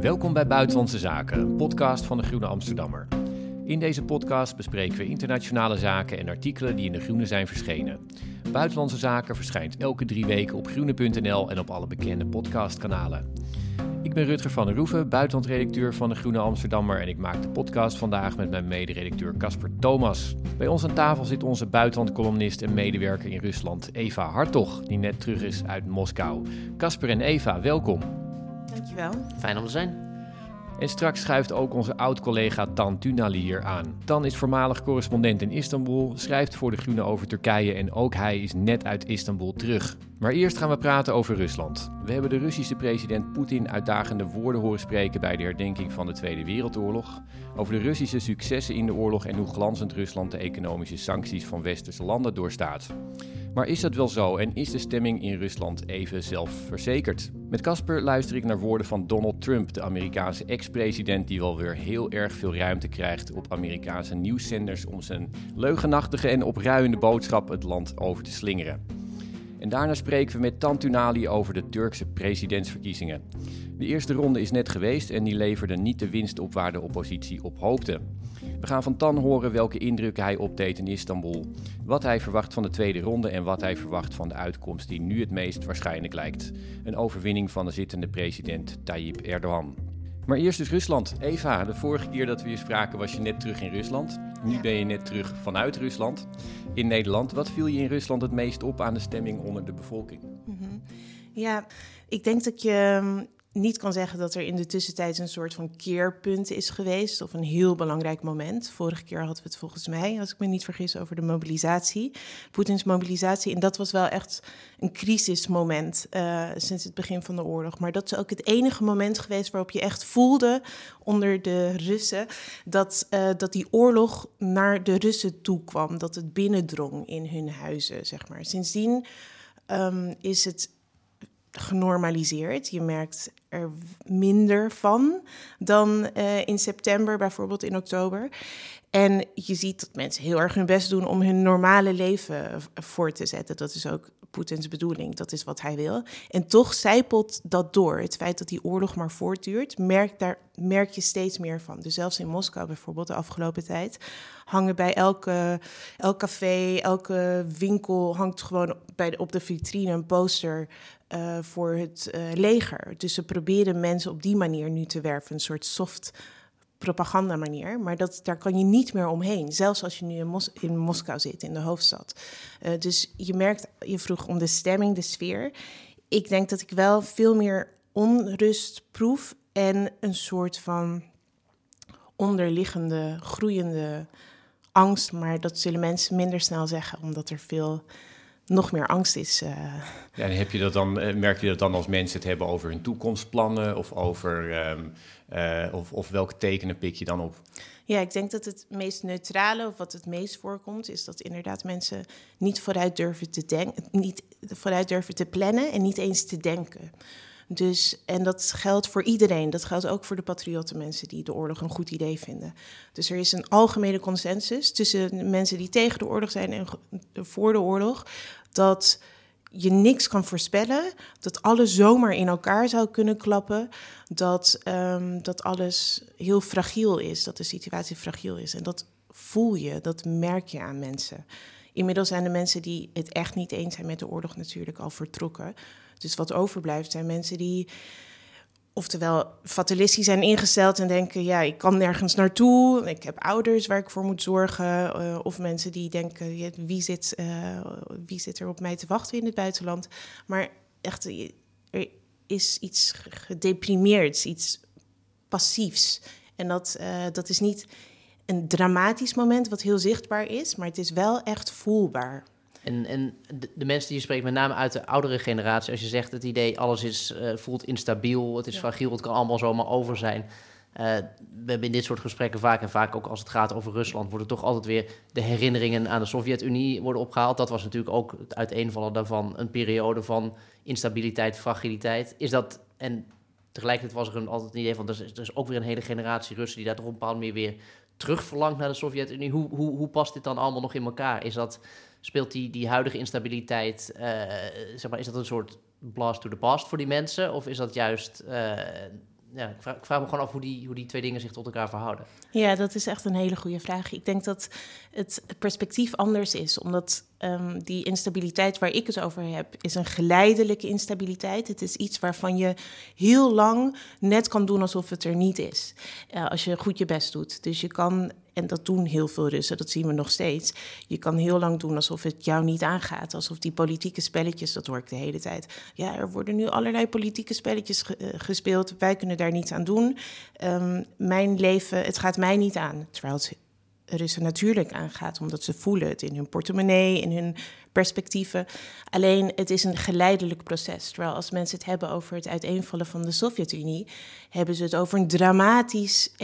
Welkom bij Buitenlandse Zaken, een podcast van de Groene Amsterdammer. In deze podcast bespreken we internationale zaken en artikelen die in de Groene zijn verschenen. Buitenlandse Zaken verschijnt elke drie weken op groene.nl en op alle bekende podcastkanalen. Ik ben Rutger van der Roeven, buitenlandredacteur van de Groene Amsterdammer en ik maak de podcast vandaag met mijn mederedacteur Casper Thomas. Bij ons aan tafel zit onze buitenlandcolumnist en medewerker in Rusland, Eva Hartog, die net terug is uit Moskou. Casper en Eva, welkom. Dankjewel. Fijn om te zijn. En straks schuift ook onze oud-collega Tan Tunali hier aan. Tan is voormalig correspondent in Istanbul, schrijft voor De Groene over Turkije en ook hij is net uit Istanbul terug. Maar eerst gaan we praten over Rusland. We hebben de Russische president Poetin uitdagende woorden horen spreken bij de herdenking van de Tweede Wereldoorlog. Over de Russische successen in de oorlog en hoe glanzend Rusland de economische sancties van westerse landen doorstaat. Maar is dat wel zo en is de stemming in Rusland even zelfverzekerd? Met Casper luister ik naar woorden van Donald Trump, de Amerikaanse ex-president die wel weer heel erg veel ruimte krijgt op Amerikaanse nieuwszenders om zijn leugenachtige en opruiende boodschap het land over te slingeren. En daarna spreken we met Tantunali over de Turkse presidentsverkiezingen. De eerste ronde is net geweest en die leverde niet de winst op waar de oppositie op hoopte. We gaan van Tan horen welke indrukken hij opdeed in Istanbul, wat hij verwacht van de tweede ronde en wat hij verwacht van de uitkomst die nu het meest waarschijnlijk lijkt. Een overwinning van de zittende president Tayyip Erdogan. Maar eerst dus Rusland. Eva, de vorige keer dat we hier spraken was je net terug in Rusland. Nu ben je net terug vanuit Rusland in Nederland. Wat viel je in Rusland het meest op aan de stemming onder de bevolking? Mm Ja, ik denk dat je niet kan zeggen dat er in de tussentijd een soort van keerpunt is geweest of een heel belangrijk moment. Vorige keer hadden we het volgens mij, als ik me niet vergis, over de mobilisatie, Poetins mobilisatie. En dat was wel echt een crisismoment uh, sinds het begin van de oorlog. Maar dat is ook het enige moment geweest waarop je echt voelde onder de Russen dat, uh, dat die oorlog naar de Russen toe kwam, dat het binnendrong in hun huizen, zeg maar. Sindsdien um, is het genormaliseerd. Je merkt er minder van dan uh, in september, bijvoorbeeld in oktober. En je ziet dat mensen heel erg hun best doen om hun normale leven voor te zetten. Dat is ook Poetins bedoeling, dat is wat hij wil. En toch zijpelt dat door. Het feit dat die oorlog maar voortduurt, merk, daar merk je steeds meer van. Dus zelfs in Moskou bijvoorbeeld de afgelopen tijd hangen bij elke, elk café, elke winkel hangt gewoon bij de, op de vitrine een poster uh, voor het uh, leger. Dus ze proberen mensen op die manier nu te werven, een soort soft propaganda manier. Maar dat, daar kan je niet meer omheen, zelfs als je nu in, Mos in Moskou zit, in de hoofdstad. Uh, dus je merkt, je vroeg om de stemming, de sfeer. Ik denk dat ik wel veel meer onrust proef en een soort van onderliggende, groeiende angst. Maar dat zullen mensen minder snel zeggen, omdat er veel nog meer angst is. Uh... Ja, en heb je dat dan, eh, merk je dat dan als mensen het hebben over hun toekomstplannen of over um, uh, of, of welke tekenen pik je dan op? Ja, ik denk dat het meest neutrale, of wat het meest voorkomt, is dat inderdaad mensen niet vooruit durven te denken, niet vooruit durven te plannen en niet eens te denken. Dus, en dat geldt voor iedereen. Dat geldt ook voor de patriotten, mensen die de oorlog een goed idee vinden. Dus er is een algemene consensus tussen mensen die tegen de oorlog zijn en voor de oorlog, dat je niks kan voorspellen, dat alles zomaar in elkaar zou kunnen klappen, dat, um, dat alles heel fragiel is, dat de situatie fragiel is. En dat voel je, dat merk je aan mensen. Inmiddels zijn de mensen die het echt niet eens zijn met de oorlog natuurlijk al vertrokken. Dus wat overblijft zijn mensen die oftewel fatalistisch zijn ingesteld en denken: ja, ik kan nergens naartoe, ik heb ouders waar ik voor moet zorgen. Uh, of mensen die denken: wie, zit, uh, wie zit er op mij te wachten in het buitenland? Maar echt, er is iets gedeprimeerds, iets passiefs. En dat, uh, dat is niet een dramatisch moment wat heel zichtbaar is, maar het is wel echt voelbaar. En, en de, mensen die je spreekt, met name uit de oudere generatie, als je zegt het idee alles is, uh, voelt instabiel, het is ja. fragiel, het kan allemaal zomaar over zijn. Uh, we hebben in dit soort gesprekken vaak en vaak ook als het gaat over Rusland, worden toch altijd weer de herinneringen aan de Sovjet-Unie worden opgehaald. Dat was natuurlijk ook het uiteenvallen daarvan een periode van instabiliteit, fragiliteit. Is dat, en tegelijkertijd was er een, altijd een idee van, er is, er is ook weer een hele generatie Russen die daar toch op een bepaalde manier weer terug verlangt naar de Sovjet-Unie. Hoe, hoe, hoe past dit dan allemaal nog in elkaar? Is dat speelt die, die huidige instabiliteit, uh, zeg maar, is dat een soort blast to the past voor die mensen? Of is dat juist uh, ja, ik, vraag, ik vraag me gewoon af hoe die, hoe die twee dingen zich tot elkaar verhouden. Ja, dat is echt een hele goede vraag. Ik denk dat het perspectief anders is, omdat um, die instabiliteit waar ik het over heb, is een geleidelijke instabiliteit. Het is iets waarvan je heel lang net kan doen alsof het er niet is. Uh, als je goed je best doet. Dus je kan, en dat doen heel veel Russen, dat zien we nog steeds. Je kan heel lang doen alsof het jou niet aangaat. Alsof die politieke spelletjes, dat hoor ik de hele tijd. Ja, er worden nu allerlei politieke spelletjes ge, uh, gespeeld. Wij kunnen daar niets aan doen. Um, mijn leven, het gaat mij niet aan. Terwijl Russen natuurlijk aangaat, omdat ze voelen het in hun portemonnee, in hun perspectieven. Alleen het is een geleidelijk proces. Terwijl als mensen het hebben over het uiteenvallen van de Sovjet-Unie, hebben ze het over een dramatisch.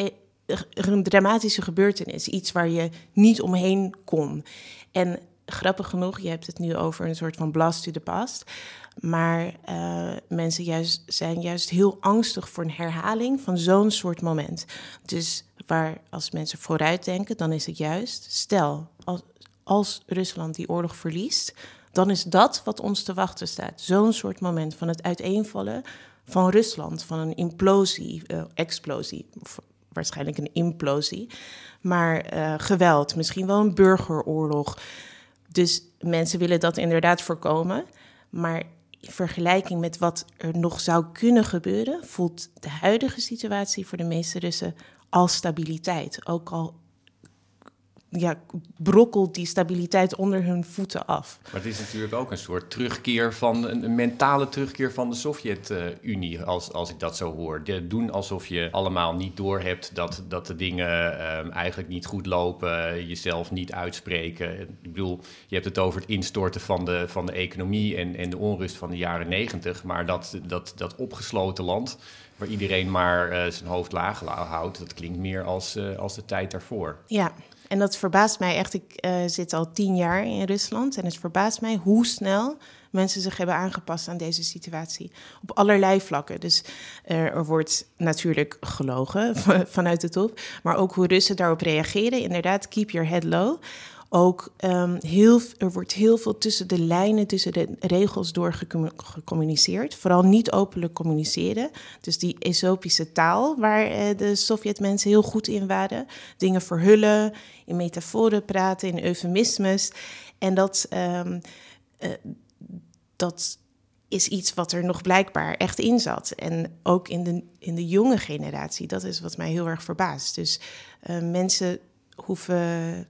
Een dramatische gebeurtenis, iets waar je niet omheen kon. En grappig genoeg, je hebt het nu over een soort van blast to the past. Maar uh, mensen juist, zijn juist heel angstig voor een herhaling van zo'n soort moment. Dus waar als mensen vooruit denken, dan is het juist, stel, als, als Rusland die oorlog verliest, dan is dat wat ons te wachten staat. Zo'n soort moment van het uiteenvallen van Rusland, van een implosie, uh, explosie, of waarschijnlijk een implosie, maar uh, geweld, misschien wel een burgeroorlog. Dus mensen willen dat inderdaad voorkomen, maar in vergelijking met wat er nog zou kunnen gebeuren, voelt de huidige situatie voor de meeste Russen als stabiliteit. Ook al ja, brokkelt die stabiliteit onder hun voeten af. Maar het is natuurlijk ook een soort terugkeer van een, mentale terugkeer van de Sovjet-Unie, als, als ik dat zo hoor. Doen alsof je allemaal niet doorhebt dat, dat de dingen um, eigenlijk niet goed lopen, jezelf niet uitspreken. Ik bedoel, je hebt het over het instorten van de, van de economie en, en de onrust van de jaren negentig, maar dat, dat, dat opgesloten land waar iedereen maar uh, zijn hoofd laag houdt, dat klinkt meer als, uh, als de tijd daarvoor. Ja, en dat verbaast mij echt. Ik uh, zit al tien jaar in Rusland en het verbaast mij hoe snel mensen zich hebben aangepast aan deze situatie. Op allerlei vlakken. Dus er wordt natuurlijk gelogen vanuit de top, maar ook hoe Russen daarop reageren. Inderdaad, keep your head low ook um, heel, er wordt heel veel tussen de lijnen, tussen de regels door gecommuniceerd. Vooral niet openlijk communiceren. Dus die esopische taal, waar uh, de Sovjet-mensen heel goed in waren. Dingen verhullen, in metaforen praten, in eufemismes. En dat, um, uh, dat is iets wat er nog blijkbaar echt in zat. En ook in de, in de jonge generatie, dat is wat mij heel erg verbaast. Dus uh, mensen hoeven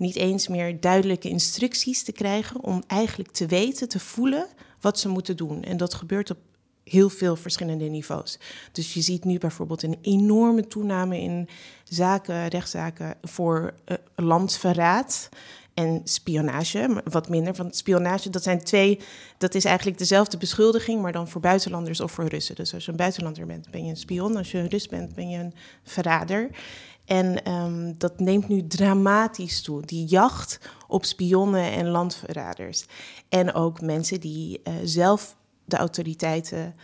niet eens meer duidelijke instructies te krijgen om eigenlijk te weten, te voelen wat ze moeten doen. En dat gebeurt op heel veel verschillende niveaus. Dus je ziet nu bijvoorbeeld een enorme toename in zaken, rechtszaken voor uh, landverraad en spionage, wat minder. Want spionage, dat zijn twee, dat is eigenlijk dezelfde beschuldiging, maar dan voor buitenlanders of voor Russen. Dus als je een buitenlander bent, ben je een spion. Als je een Rus bent, ben je een verrader. En um, dat neemt nu dramatisch toe. Die jacht op spionnen en landverraders. En ook mensen die uh, zelf de autoriteiten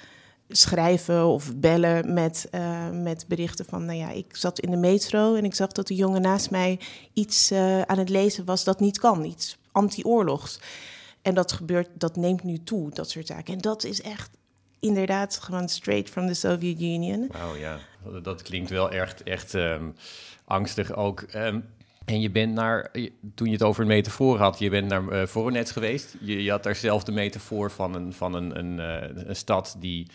schrijven of bellen met, uh, met berichten van... nou ja, ik zat in de metro en ik zag dat de jongen naast mij iets uh, aan het lezen was dat niet kan. Iets anti-oorlogs. En dat gebeurt, dat neemt nu toe, dat soort zaken. En dat is echt inderdaad gewoon straight from the Soviet Union. Wauw, ja. Dat klinkt wel echt, echt um, angstig ook. Um, en je bent naar, toen je het over een metafoor had, je bent naar uh, Voronezh geweest. Je, je, had daar zelf de metafoor van een, van een, een, uh, een stad die,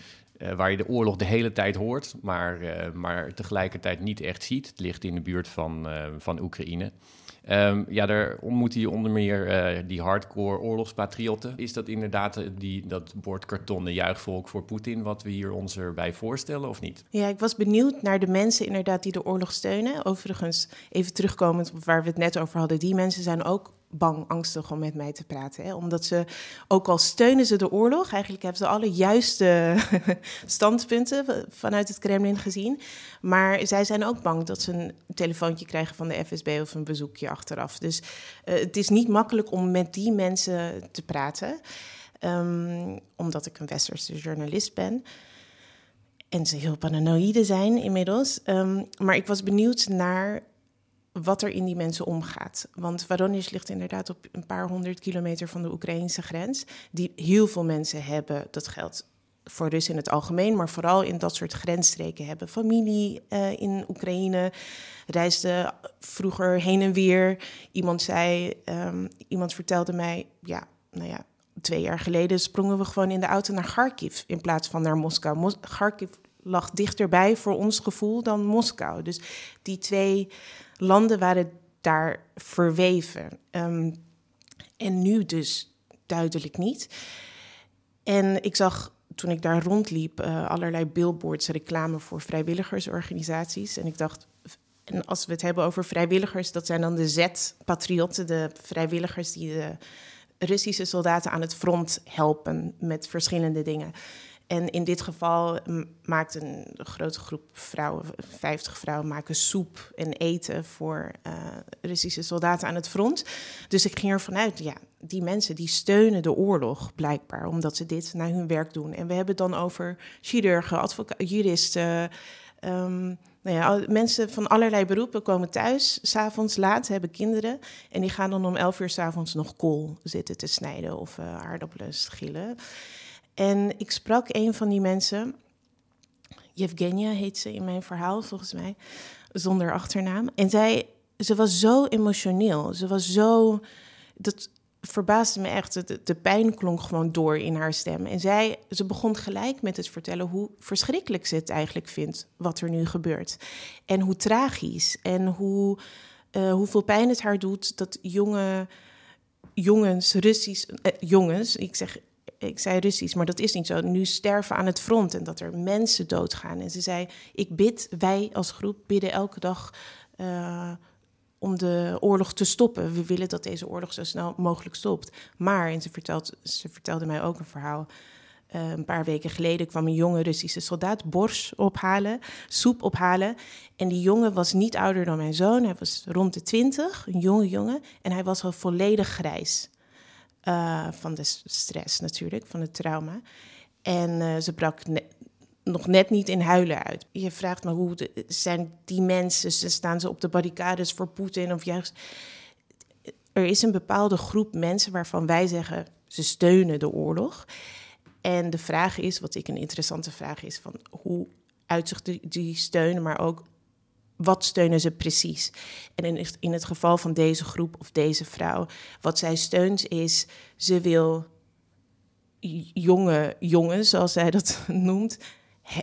uh, waar je de oorlog de hele tijd hoort, maar, maar tegelijkertijd niet echt ziet. Het ligt in de buurt van, van Oekraïne. Um, ja, daar ontmoet hij onder meer die hardcore oorlogspatriotten. Is dat inderdaad die, dat bord kartonnen juichvolk voor Poetin, wat we hier ons erbij voorstellen, of niet? Ja, ik was benieuwd naar de mensen inderdaad die de oorlog steunen. Overigens, even terugkomend op waar we het net over hadden, die mensen zijn ook bang, angstig om met mij te praten. Hè? Omdat ze, ook al steunen ze de oorlog, eigenlijk hebben ze alle juiste standpunten vanuit het Kremlin gezien. Maar zij zijn ook bang dat ze een telefoontje krijgen van de FSB of een bezoekje achteraf. Dus uh, het is niet makkelijk om met die mensen te praten, um, omdat ik een westerse journalist ben. En ze heel paranoïde zijn inmiddels. Um, maar ik was benieuwd naar wat er in die mensen omgaat. Want Voronezh ligt inderdaad op een paar honderd kilometer van de Oekraïnse grens, die heel veel mensen hebben. Dat geldt voor Russen in het algemeen, maar vooral in dat soort grensstreken hebben. Familie uh, in Oekraïne, reisde vroeger heen en weer. Iemand zei, um, iemand vertelde mij, ja, nou ja, twee jaar geleden sprongen we gewoon in de auto naar Kharkiv in plaats van naar Moskou. Mos Kharkiv lag dichterbij voor ons gevoel dan Moskou. Dus die twee landen waren daar verweven. Um, en nu dus duidelijk niet. En ik zag toen ik daar rondliep uh, allerlei billboards, reclame voor vrijwilligersorganisaties. En ik dacht, en als we het hebben over vrijwilligers, dat zijn dan de Z-patriotten, de vrijwilligers die de Russische soldaten aan het front helpen met verschillende dingen. En in dit geval maakt een grote groep vrouwen, 50 vrouwen, maken soep en eten voor uh, Russische soldaten aan het front. Dus ik ging ervan uit, ja, die mensen die steunen de oorlog blijkbaar, omdat ze dit naar hun werk doen. En we hebben het dan over chirurgen, juristen. Um, nou ja, mensen van allerlei beroepen komen thuis, s'avonds laat, hebben kinderen. En die gaan dan om 11 uur s'avonds nog kool zitten te snijden of uh, aardappelen schillen. En ik sprak een van die mensen, Yevgenia heet ze in mijn verhaal volgens mij, zonder achternaam. En zij, ze was zo emotioneel, ze was zo, dat verbaasde me echt, de, de pijn klonk gewoon door in haar stem. En zij, ze begon gelijk met het vertellen hoe verschrikkelijk ze het eigenlijk vindt, wat er nu gebeurt. En hoe tragisch en hoe, uh, hoeveel pijn het haar doet dat jonge jongens, Russisch, eh, jongens, ik zeg ik zei Russisch, maar dat is niet zo. Nu sterven aan het front en dat er mensen doodgaan. En ze zei: Ik bid, wij als groep bidden elke dag uh, om de oorlog te stoppen. We willen dat deze oorlog zo snel mogelijk stopt. Maar, en ze, ze vertelde mij ook een verhaal. Uh, een paar weken geleden kwam een jonge Russische soldaat bors ophalen, soep ophalen. En die jongen was niet ouder dan mijn zoon. Hij was rond de twintig, een jonge jongen. En hij was al volledig grijs. Uh, van de stress natuurlijk, van het trauma. En uh, ze brak nog net niet in huilen uit. Je vraagt me hoe zijn die mensen, staan ze op de barricades voor Poetin of juist. Er is een bepaalde groep mensen waarvan wij zeggen ze steunen de oorlog. En de vraag is, wat ik een interessante vraag is, van hoe uitzicht die, die steun, maar ook wat steunen ze precies? En in, in het geval van deze groep of deze vrouw, wat zij steunt is, ze wil jonge jongens, zoals zij dat noemt,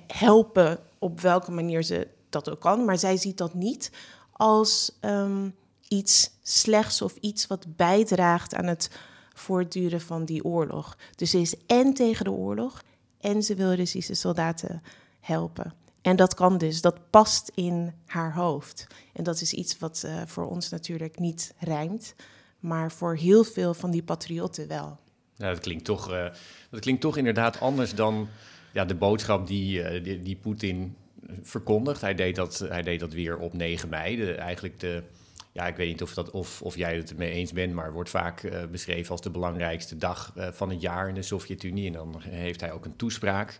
helpen op welke manier ze dat ook kan. Maar zij ziet dat niet als um, iets slechts of iets wat bijdraagt aan het voortduren van die oorlog. Dus ze is en tegen de oorlog en ze wil Russische soldaten helpen. En dat kan dus, dat past in haar hoofd. En dat is iets wat uh, voor ons natuurlijk niet rijmt, maar voor heel veel van die patriotten wel. Ja, dat klinkt toch, uh, dat klinkt toch inderdaad anders dan ja, de boodschap die, uh, die, Poetin verkondigt. Hij deed, dat, hij deed dat weer op 9 mei. Eigenlijk de, ja, ik weet niet of, dat, of, of jij het ermee eens bent, maar wordt vaak beschreven als de belangrijkste dag van het jaar in de Sovjet-Unie. En dan heeft hij ook een toespraak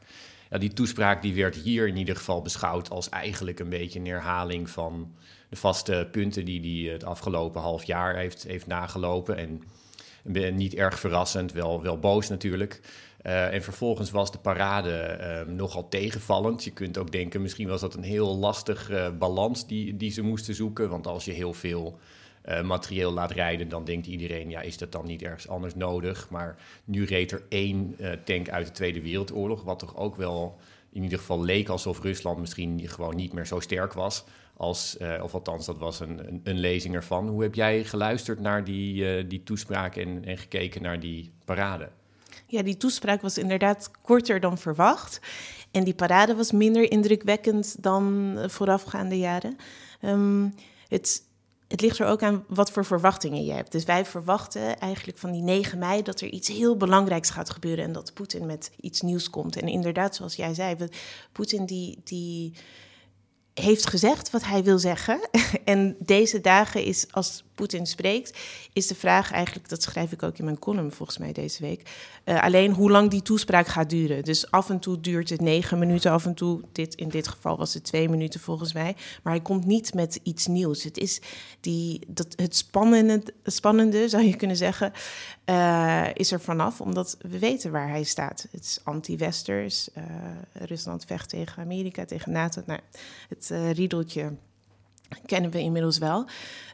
ja, die toespraak die werd hier in ieder geval beschouwd als eigenlijk een beetje een herhaling van de vaste punten die hij het afgelopen half jaar heeft, heeft nagelopen. En niet erg verrassend, wel, wel boos natuurlijk. Uh, en vervolgens was de parade uh, nogal tegenvallend. Je kunt ook denken, misschien was dat een heel lastig uh, balans die, die ze moesten zoeken. Want als je heel veel uh, materieel laat rijden, dan denkt iedereen, ja, is dat dan niet ergens anders nodig? Maar nu reed er één uh, tank uit de Tweede Wereldoorlog, wat toch ook wel in ieder geval leek alsof Rusland misschien gewoon niet meer zo sterk was. Als, uh, of althans, dat was een, een, lezing ervan. Hoe heb jij geluisterd naar die, die toespraak en, en gekeken naar die parade? Ja, die toespraak was inderdaad korter dan verwacht. En die parade was minder indrukwekkend dan voorafgaande jaren. Um, het, het ligt er ook aan wat voor verwachtingen je hebt. Dus wij verwachten eigenlijk van die 9 mei dat er iets heel belangrijks gaat gebeuren en dat Poetin met iets nieuws komt. En inderdaad, zoals jij zei, Poetin die, die heeft gezegd wat hij wil zeggen. En deze dagen is als Poetin spreekt, is de vraag eigenlijk, dat schrijf ik ook in mijn column volgens mij deze week, uh, alleen hoe lang die toespraak gaat duren. Dus af en toe duurt het negen minuten, af en toe, dit, in dit geval was het twee minuten volgens mij, maar hij komt niet met iets nieuws. Het is die, dat, het spannende, spannende, zou je kunnen zeggen, uh, is er vanaf, omdat we weten waar hij staat. Het is anti-westers, uh, Rusland vecht tegen Amerika, tegen NATO. Nou, het riedeltje kennen we inmiddels wel.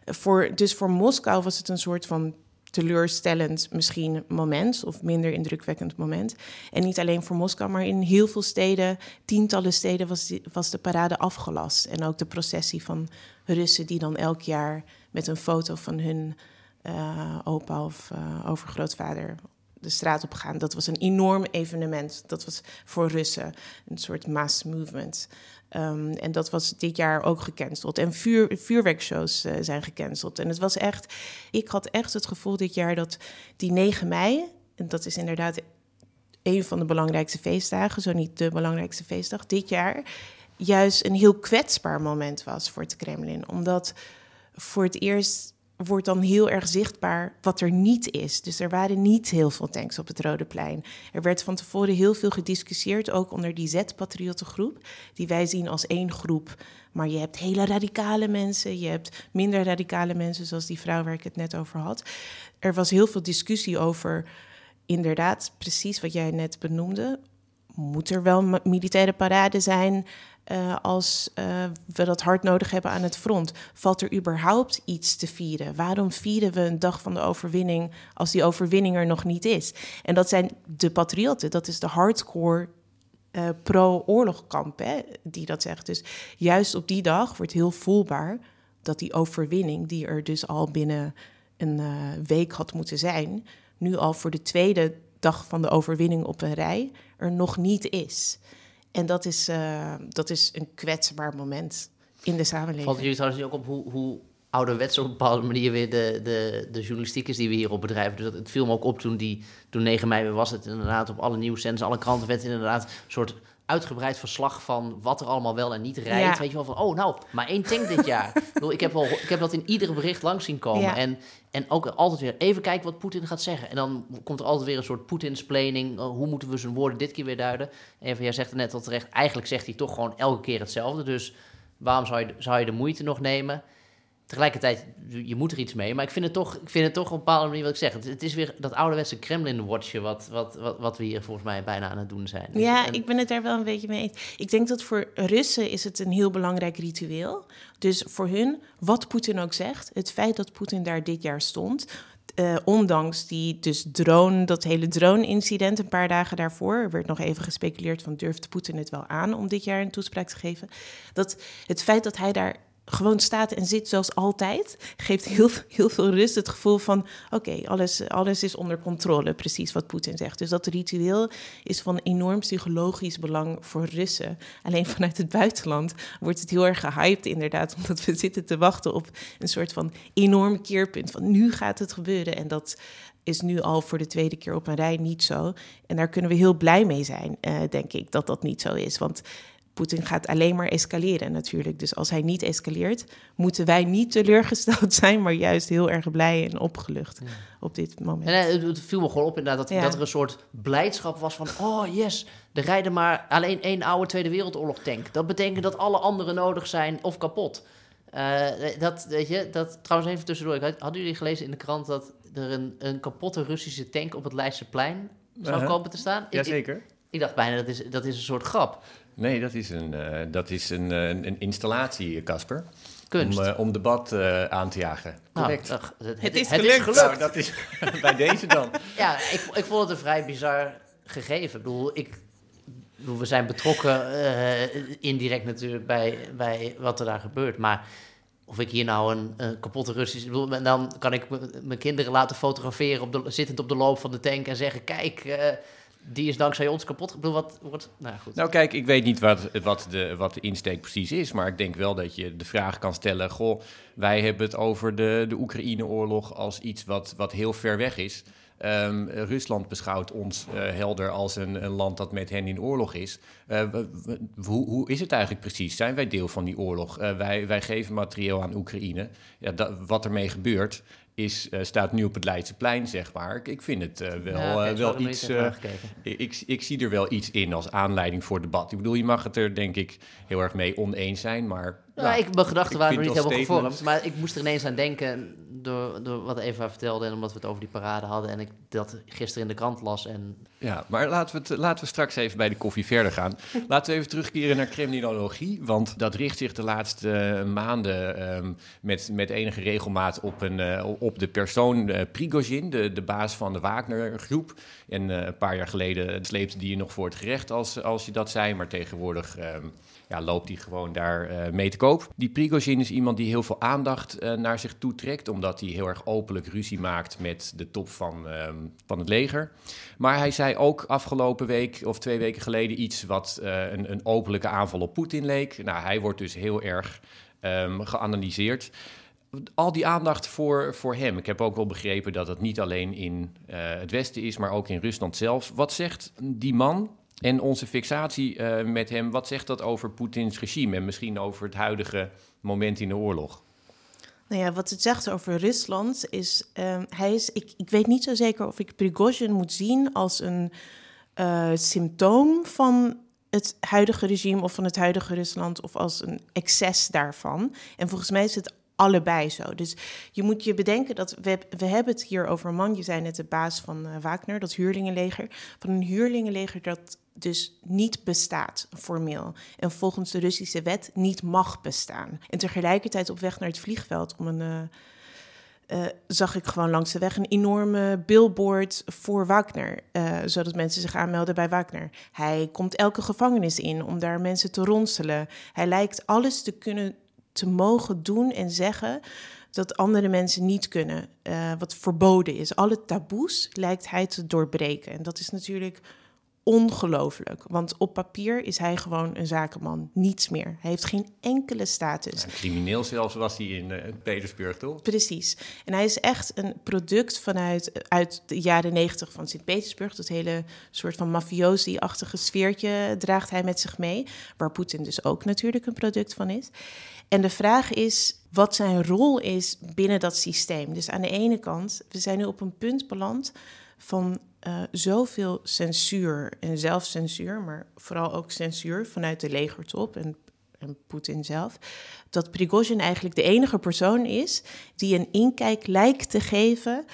Voor, dus voor Moskou was het een soort van teleurstellend misschien moment, of minder indrukwekkend moment. En niet alleen voor Moskou, maar in heel veel steden, tientallen steden, was, de parade afgelast. En ook de processie van Russen die dan elk jaar met een foto van hun uh, opa of uh, overgrootvader de straat op gaan. Dat was een enorm evenement. Dat was voor Russen een soort mass movement. Um, en dat was dit jaar ook gecanceld. En vuur, vuurwerkshows uh, zijn gecanceld. En het was echt, ik had echt het gevoel dit jaar dat die 9 mei, en dat is inderdaad een van de belangrijkste feestdagen, zo niet de belangrijkste feestdag dit jaar, juist een heel kwetsbaar moment was voor het Kremlin. Omdat voor het eerst wordt dan heel erg zichtbaar wat er niet is. Dus er waren niet heel veel tanks op het Rode Plein. Er werd van tevoren heel veel gediscussieerd, ook onder die Z-patriottengroep, die wij zien als één groep. Maar je hebt hele radicale mensen, je hebt minder radicale mensen, zoals die vrouw waar ik het net over had. Er was heel veel discussie over, inderdaad, precies wat jij net benoemde. Moet er wel militaire parade zijn? uh, als uh, we dat hard nodig hebben aan het front? Valt er überhaupt iets te vieren? Waarom vieren we een dag van de overwinning als die overwinning er nog niet is? En dat zijn de patriotten, dat is de hardcore uh, pro-oorlogkamp die dat zegt. Dus juist op die dag wordt heel voelbaar dat die overwinning, die er dus al binnen een week had moeten zijn, nu al voor de tweede dag van de overwinning op een rij er nog niet is. En dat is, uh, dat is een kwetsbaar moment in de samenleving. Valt jullie trouwens ook op hoe, hoe ouderwets op een bepaalde manier weer de, de, de journalistiek is die we hier op bedrijven. Dus dat, het viel me ook op toen, die, toen 9 mei was het inderdaad op alle nieuwszenders, alle kranten werd inderdaad een soort uitgebreid verslag van wat er allemaal wel en niet rijdt. Weet je wel van, oh nou, maar één tank dit jaar. ik, bedoel, ik, heb al, ik heb dat in iedere bericht langs zien komen. En, en ook altijd weer even kijken wat Poetin gaat zeggen. En dan komt er altijd weer een soort Poetinsplaining. Uh, hoe moeten we zijn woorden dit keer weer duiden? Even, jij zegt net al terecht, eigenlijk zegt hij toch gewoon elke keer hetzelfde. Dus waarom zou je, zou je de moeite nog nemen? Tegelijkertijd, je moet er iets mee. Maar ik vind het toch, ik vind het toch op een bepaalde manier wat ik zeg. Het, is weer dat ouderwetse Kremlin-watchen wat, wat, wat, wat, we hier volgens mij bijna aan het doen zijn. Ja, ik ben het daar wel een beetje mee eens. Ik denk dat voor Russen is het een heel belangrijk ritueel. Dus voor hun, wat Poetin ook zegt, het feit dat Poetin daar dit jaar stond... Uh, ondanks die dus drone, dat hele drone-incident een paar dagen daarvoor, er werd nog even gespeculeerd van durft Poetin het wel aan om dit jaar een toespraak te geven. Dat het feit dat hij daar gewoon staat en zit zoals altijd, geeft heel, heel veel rust. Het gevoel van: oké, alles, alles is onder controle, precies wat Poetin zegt. Dus dat ritueel is van enorm psychologisch belang voor Russen. Alleen vanuit het buitenland wordt het heel erg gehyped, inderdaad, omdat we zitten te wachten op een soort van enorm keerpunt. Van nu gaat het gebeuren. En dat is nu al voor de tweede keer op een rij niet zo. En daar kunnen we heel blij mee zijn, uh, denk ik, dat dat niet zo is. Want Poetin gaat alleen maar escaleren natuurlijk. Dus als hij niet escaleert, moeten wij niet teleurgesteld zijn, maar juist heel erg blij en opgelucht op dit moment. En eh, het viel me gewoon op inderdaad dat, dat er een soort blijdschap was van, oh yes, er rijden maar alleen één oude Tweede Wereldoorlog tank. Dat betekent dat alle anderen nodig zijn of kapot. Uh, dat, weet je, dat, trouwens even tussendoor, hadden jullie gelezen in de krant dat er een, een kapotte Russische tank op het Leidseplein zou komen te staan? Jazeker. Ik, ik, dacht bijna, dat is, dat is een soort grap. Nee, dat is een, uh, dat is een, uh, een installatie, Casper. Kunst. Om, uh, om debat aan te jagen. Nou, Correct. Nou, ach, het, het, is het, gelukt. Is gelukt. Nou, dat is bij deze dan. ja, ik, ik vond het een vrij bizar gegeven. Ik bedoel, ik, bedoel, we zijn betrokken indirect natuurlijk bij, bij wat er daar gebeurt. Maar of ik hier nou een, een kapotte Russische... Bedoel, dan kan ik mijn kinderen laten fotograferen op de, zittend op de loop van de tank en zeggen... kijk die is dankzij ons kapot. Ik bedoel, wat wordt. Nou, goed. nou, kijk, ik weet niet wat, wat, de, wat de insteek precies is. Maar ik denk wel dat je de vraag kan stellen: Goh, wij hebben het over de, de Oekraïne-oorlog als iets wat, wat heel ver weg is. Ehm, Rusland beschouwt ons uh, helder als een, land dat met hen in oorlog is. Uh, hoe, hoe, is het eigenlijk precies? Zijn wij deel van die oorlog? Uh, wij, wij, geven materieel aan Oekraïne. Ja, dat, wat ermee gebeurt, is, uh, staat nu op het Leidseplein, zeg maar. Ik vind het uh, wel, ja, uh, wel iets... ik, ik zie er wel iets in als aanleiding voor debat. Ik bedoel, je mag het er denk ik heel erg mee oneens zijn, maar... Nou, ja, ik, mijn gedachten waren nog niet helemaal gevormd, maar ik moest er ineens aan denken door, door wat Eva vertelde en omdat we het over die parade hadden en ik dat gisteren in de krant las. En... Ja, maar laten we, het, laten we straks even bij de koffie verder gaan. laten we even terugkeren naar criminologie, want dat richt zich de laatste maanden um, met, met enige regelmaat op, een, uh, op de persoon uh, Prigozhin, de, de baas van de Wagner-groep. En een paar jaar geleden sleepte die je nog voor het gerecht als, als je dat zei, maar tegenwoordig... Um, ja, loopt hij gewoon daar mee te koop. Die Prigozhin is iemand die heel veel aandacht naar zich toe trekt, omdat hij heel erg openlijk ruzie maakt met de top van, uh, van het leger. Maar hij zei ook afgelopen week of twee weken geleden iets wat uh, een, een openlijke aanval op Poetin leek. Nou, hij wordt dus heel erg um, geanalyseerd al die aandacht voor, voor hem. Ik heb ook wel begrepen dat het niet alleen in uh, het Westen is, maar ook in Rusland zelf. Wat zegt die man en onze fixatie uh, met hem, wat zegt dat over Poetins regime en misschien over het huidige moment in de oorlog? Nou ja, wat het zegt over Rusland is, uh, hij is ik, ik weet niet zo zeker of ik Prigozhin moet zien als een uh, symptoom van het huidige regime of van het huidige Rusland of als een excess daarvan. En volgens mij is het allebei zo. Dus je moet je bedenken dat we, we hebben het hier over een man, je zei net de baas van uh, Wagner, dat huurlingenleger, van een huurlingenleger dat dus niet bestaat formeel en volgens de Russische wet niet mag bestaan. En tegelijkertijd op weg naar het vliegveld om een uh, uh, zag ik gewoon langs de weg een enorme billboard voor Wagner, zodat mensen zich aanmelden bij Wagner. Hij komt elke gevangenis in om daar mensen te ronselen. Hij lijkt alles te kunnen te mogen doen en zeggen dat andere mensen niet kunnen, uh, wat verboden is. Alle taboes lijkt hij te doorbreken. En dat is natuurlijk ongelooflijk. Want op papier is hij gewoon een zakenman, niets meer. Hij heeft geen enkele status. Ja, crimineel zelfs was hij in uh, Petersburg, toch? Precies. En hij is echt een product vanuit uit de jaren negentig van Sint-Petersburg. Dat hele soort van mafiosi-achtige sfeertje draagt hij met zich mee. Waar Poetin dus ook natuurlijk een product van is. En de vraag is wat zijn rol is binnen dat systeem. Dus aan de ene kant, we zijn nu op een punt beland van uh, zoveel censuur en zelfcensuur, maar vooral ook censuur vanuit de legertop en, en Poetin zelf, dat Prigozhin eigenlijk de enige persoon is die een inkijk lijkt te geven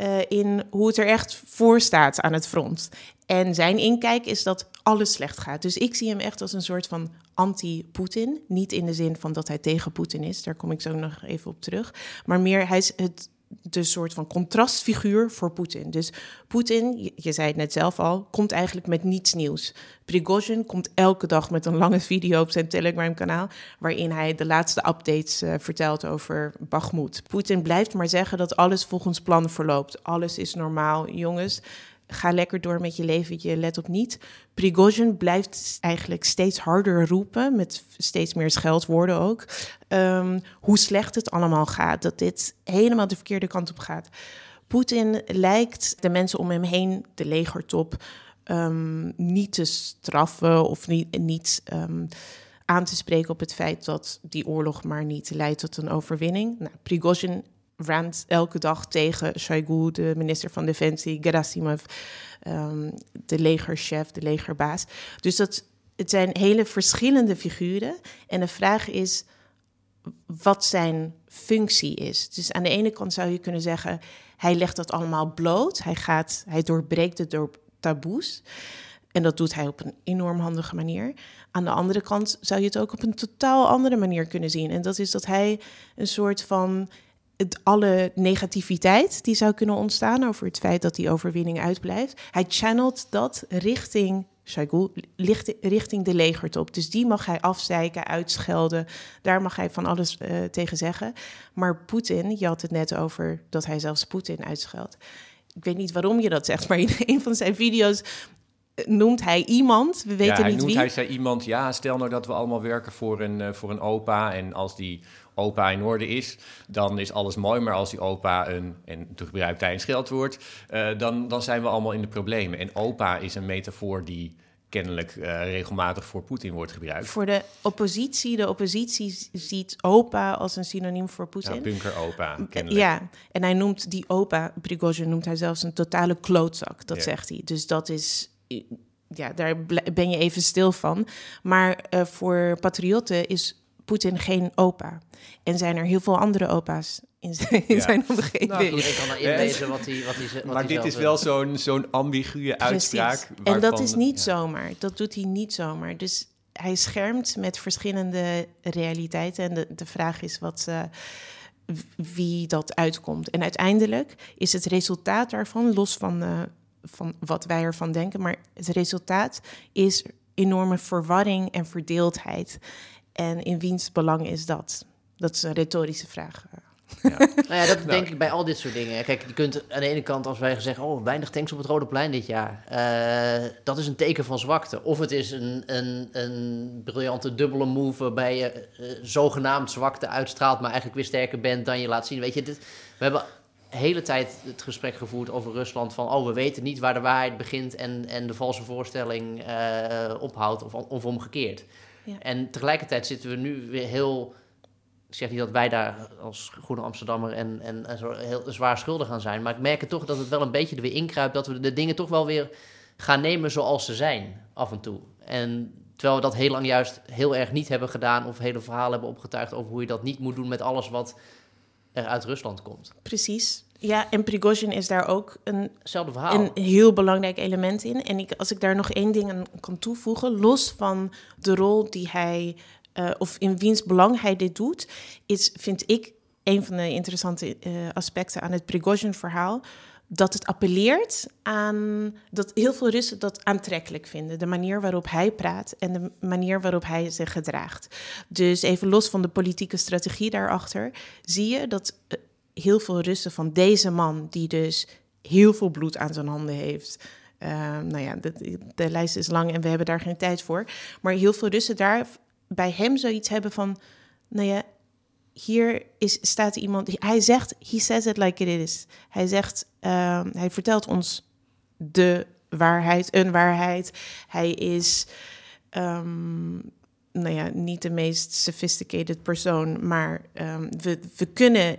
uh, in hoe het er echt voor staat aan het front. En zijn inkijk is dat alles slecht gaat. Dus ik zie hem echt als een soort van anti-Poetin. Niet in de zin van dat hij tegen Poetin is, daar kom ik zo nog even op terug. Maar meer, hij is het de soort van contrastfiguur voor Poetin. Dus Poetin, je, zei het net zelf al, komt eigenlijk met niets nieuws. Prigozhin komt elke dag met een lange video op zijn Telegram-kanaal... waarin hij de laatste updates uh, vertelt over Bakhmut. Poetin blijft maar zeggen dat alles volgens plan verloopt. Alles is normaal. Jongens, ga lekker door met je leventje, let op niet. Prigozhin blijft eigenlijk steeds harder roepen, met steeds meer scheldwoorden ook, um, hoe slecht het allemaal gaat, dat dit helemaal de verkeerde kant op gaat. Poetin lijkt de mensen om hem heen, de legertop, um, niet te straffen of niet, um, aan te spreken op het feit dat die oorlog maar niet leidt tot een overwinning. Nou, Prigozhin rant elke dag tegen Shoigu, de minister van Defensie, Gerasimov, um, de legerchef, de legerbaas. Dus dat, het zijn hele verschillende figuren. En de vraag is wat zijn functie is. Dus aan de ene kant zou je kunnen zeggen, hij legt dat allemaal bloot. Hij, gaat, hij doorbreekt het door taboes. En dat doet hij op een enorm handige manier. Aan de andere kant zou je het ook op een totaal andere manier kunnen zien. En dat is dat hij een soort van het, alle negativiteit die zou kunnen ontstaan over het feit dat die overwinning uitblijft. Hij channelt dat richting Shoigu, richting de legertop. Dus die mag hij afzeiken, uitschelden. Daar mag hij van alles uh, tegen zeggen. Maar Poetin, je had het net over dat hij zelfs Poetin uitscheldt. Ik weet niet waarom je dat zegt, maar in een van zijn video's noemt hij iemand. We weten ja, hij niet noemt, wie. Hij zei iemand, ja, stel nou dat we allemaal werken voor een, eh, voor een opa. En als die opa in orde is, dan is alles mooi. Maar als die opa een, en toen gebruikt hij een scheldwoord, eh, dan, dan zijn we allemaal in de problemen. En opa is een metafoor die kennelijk eh, regelmatig voor Poetin wordt gebruikt. Voor de oppositie, de oppositie ziet opa als een synoniem voor Ja, Poetin. bunker-opa, kennelijk. Ja, en hij noemt die opa, Prigozhin noemt hij zelfs een totale klootzak, dat Ja. zegt hij. Dus dat is, ja, daar ben je even stil van. Maar eh, voor patriotten is Poetin geen opa. En zijn er heel veel andere opa's in zijn, in Ja. zijn omgeving. Nou, Iedereen kan inlezen wat hij, wat hij, ze- wat Maar dit is wel zo'n zo'n ambiguë uitspraak. Precies. En dat waarvan- is niet ja. zomaar. Dat doet hij niet zomaar. Dus hij schermt met verschillende realiteiten. En de, de vraag is wat, eh, w- wie dat uitkomt. En uiteindelijk is het resultaat daarvan, los van, eh, van wat wij ervan denken, maar het resultaat is enorme verwarring en verdeeldheid. En in wiens belang is dat? Dat is een retorische vraag. Nou ja, dat Nou. denk ik bij al dit soort dingen. Kijk, je kunt aan de ene kant, als wij zeggen, oh, weinig tanks op het Rode Plein dit jaar. eh, dat is een teken van zwakte. Of het is een, een, een briljante dubbele move waarbij je eh, zogenaamd zwakte uitstraalt, maar eigenlijk weer sterker bent dan je laat zien. Weet je, dit, we hebben de hele tijd het gesprek gevoerd over Rusland van, oh, we weten niet waar de waarheid begint en, en de valse voorstelling eh, ophoudt of, of omgekeerd. Ja. En tegelijkertijd zitten we nu weer heel ik zeg niet dat wij daar als Groene Amsterdammer en, en, en zo heel zwaar schuldig aan zijn. Maar ik merk het toch dat het wel een beetje er weer inkruipt. Dat we de dingen toch wel weer gaan nemen zoals ze zijn, af en toe. En terwijl we dat heel lang juist heel erg niet hebben gedaan. Of hele verhalen hebben opgetuigd over hoe je dat niet moet doen met alles wat er uit Rusland komt. Precies. Ja, en Prigozhin is daar ook een verhaal. een heel belangrijk element in. En ik, als ik daar nog één ding aan kan toevoegen, los van de rol die hij, eh, of in wiens belang hij dit doet, is, vind ik, een van de interessante eh, aspecten aan het Prigozhin-verhaal. Dat het appelleert aan dat heel veel Russen dat aantrekkelijk vinden. De manier waarop hij praat en de manier waarop hij zich gedraagt. Dus even los van de politieke strategie daarachter, zie je dat eh, heel veel Russen van deze man, die dus heel veel bloed aan zijn handen heeft. Uh, nou ja, de, de, lijst is lang en we hebben daar geen tijd voor. Maar heel veel Russen daar bij hem zoiets hebben van, nou ja, hier is, staat iemand, hij zegt, he says it like it is. Hij zegt, uh, hij vertelt ons de waarheid, een waarheid. Hij is, um, nou ja, niet de meest sophisticated persoon, maar we, we kunnen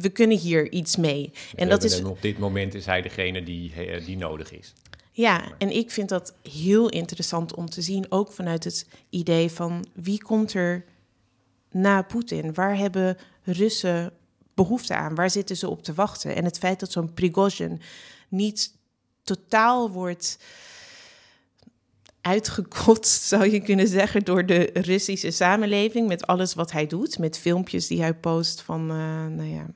we kunnen hier iets mee. En dat is... op dit moment is hij degene die, die nodig is. Ja, en ik vind dat heel interessant om te zien, ook vanuit het idee van wie komt er na Poetin? Waar hebben Russen behoefte aan? Waar zitten ze op te wachten? En het feit dat zo'n Prigozhin niet totaal wordt uitgekotst, zou je kunnen zeggen, door de Russische samenleving met alles wat hij doet, met filmpjes die hij post van, uh, nou ja,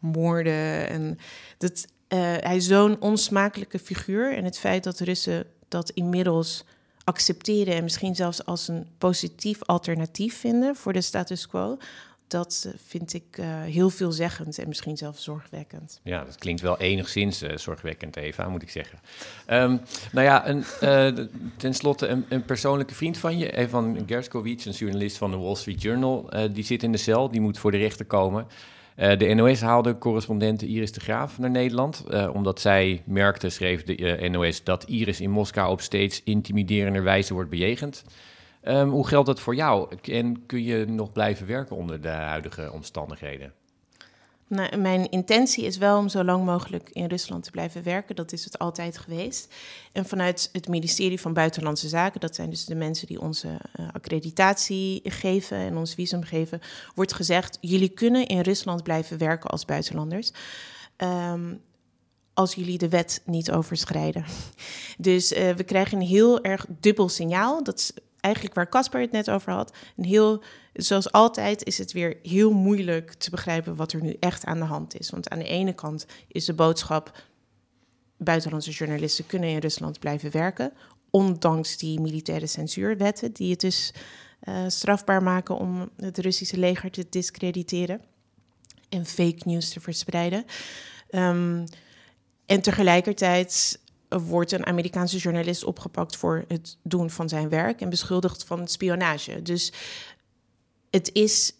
moorden en dat uh, hij zo'n onsmakelijke figuur en het feit dat Russen dat inmiddels accepteren en misschien zelfs als een positief alternatief vinden voor de status quo, dat vind ik uh, heel veelzeggend en misschien zelfs zorgwekkend. Ja, dat klinkt wel enigszins uh, zorgwekkend, Eva, moet ik zeggen. Um, nou ja, een, uh, ten slotte een, een, persoonlijke vriend van je, Evan Gershkovich, een journalist van de Wall Street Journal, die zit in de cel, die moet voor de rechter komen. Uh, de NOS haalde correspondente Iris de Graaf naar Nederland, uh, omdat zij merkte, schreef de uh, NOS, dat Iris in Moskou op steeds intimiderender wijze wordt bejegend. Um, hoe geldt dat voor jou? En kun je nog blijven werken onder de huidige omstandigheden? Nou, mijn intentie is wel om zo lang mogelijk in Rusland te blijven werken. Dat is het altijd geweest. En vanuit het ministerie van Buitenlandse Zaken, dat zijn dus de mensen die onze uh, accreditatie geven en ons visum geven, wordt gezegd: jullie kunnen in Rusland blijven werken als buitenlanders. Um, als jullie de wet niet overschrijden. Dus uh, we krijgen een heel erg dubbel signaal. Dat is eigenlijk waar Casper het net over had. Een heel, zoals altijd is het weer heel moeilijk te begrijpen wat er nu echt aan de hand is. Want aan de ene kant is de boodschap: buitenlandse journalisten kunnen in Rusland blijven werken, ondanks die militaire censuurwetten die het dus uh, strafbaar maken om het Russische leger te discrediteren en fake news te verspreiden. Um, en tegelijkertijd wordt een Amerikaanse journalist opgepakt voor het doen van zijn werk en beschuldigd van spionage. Dus het is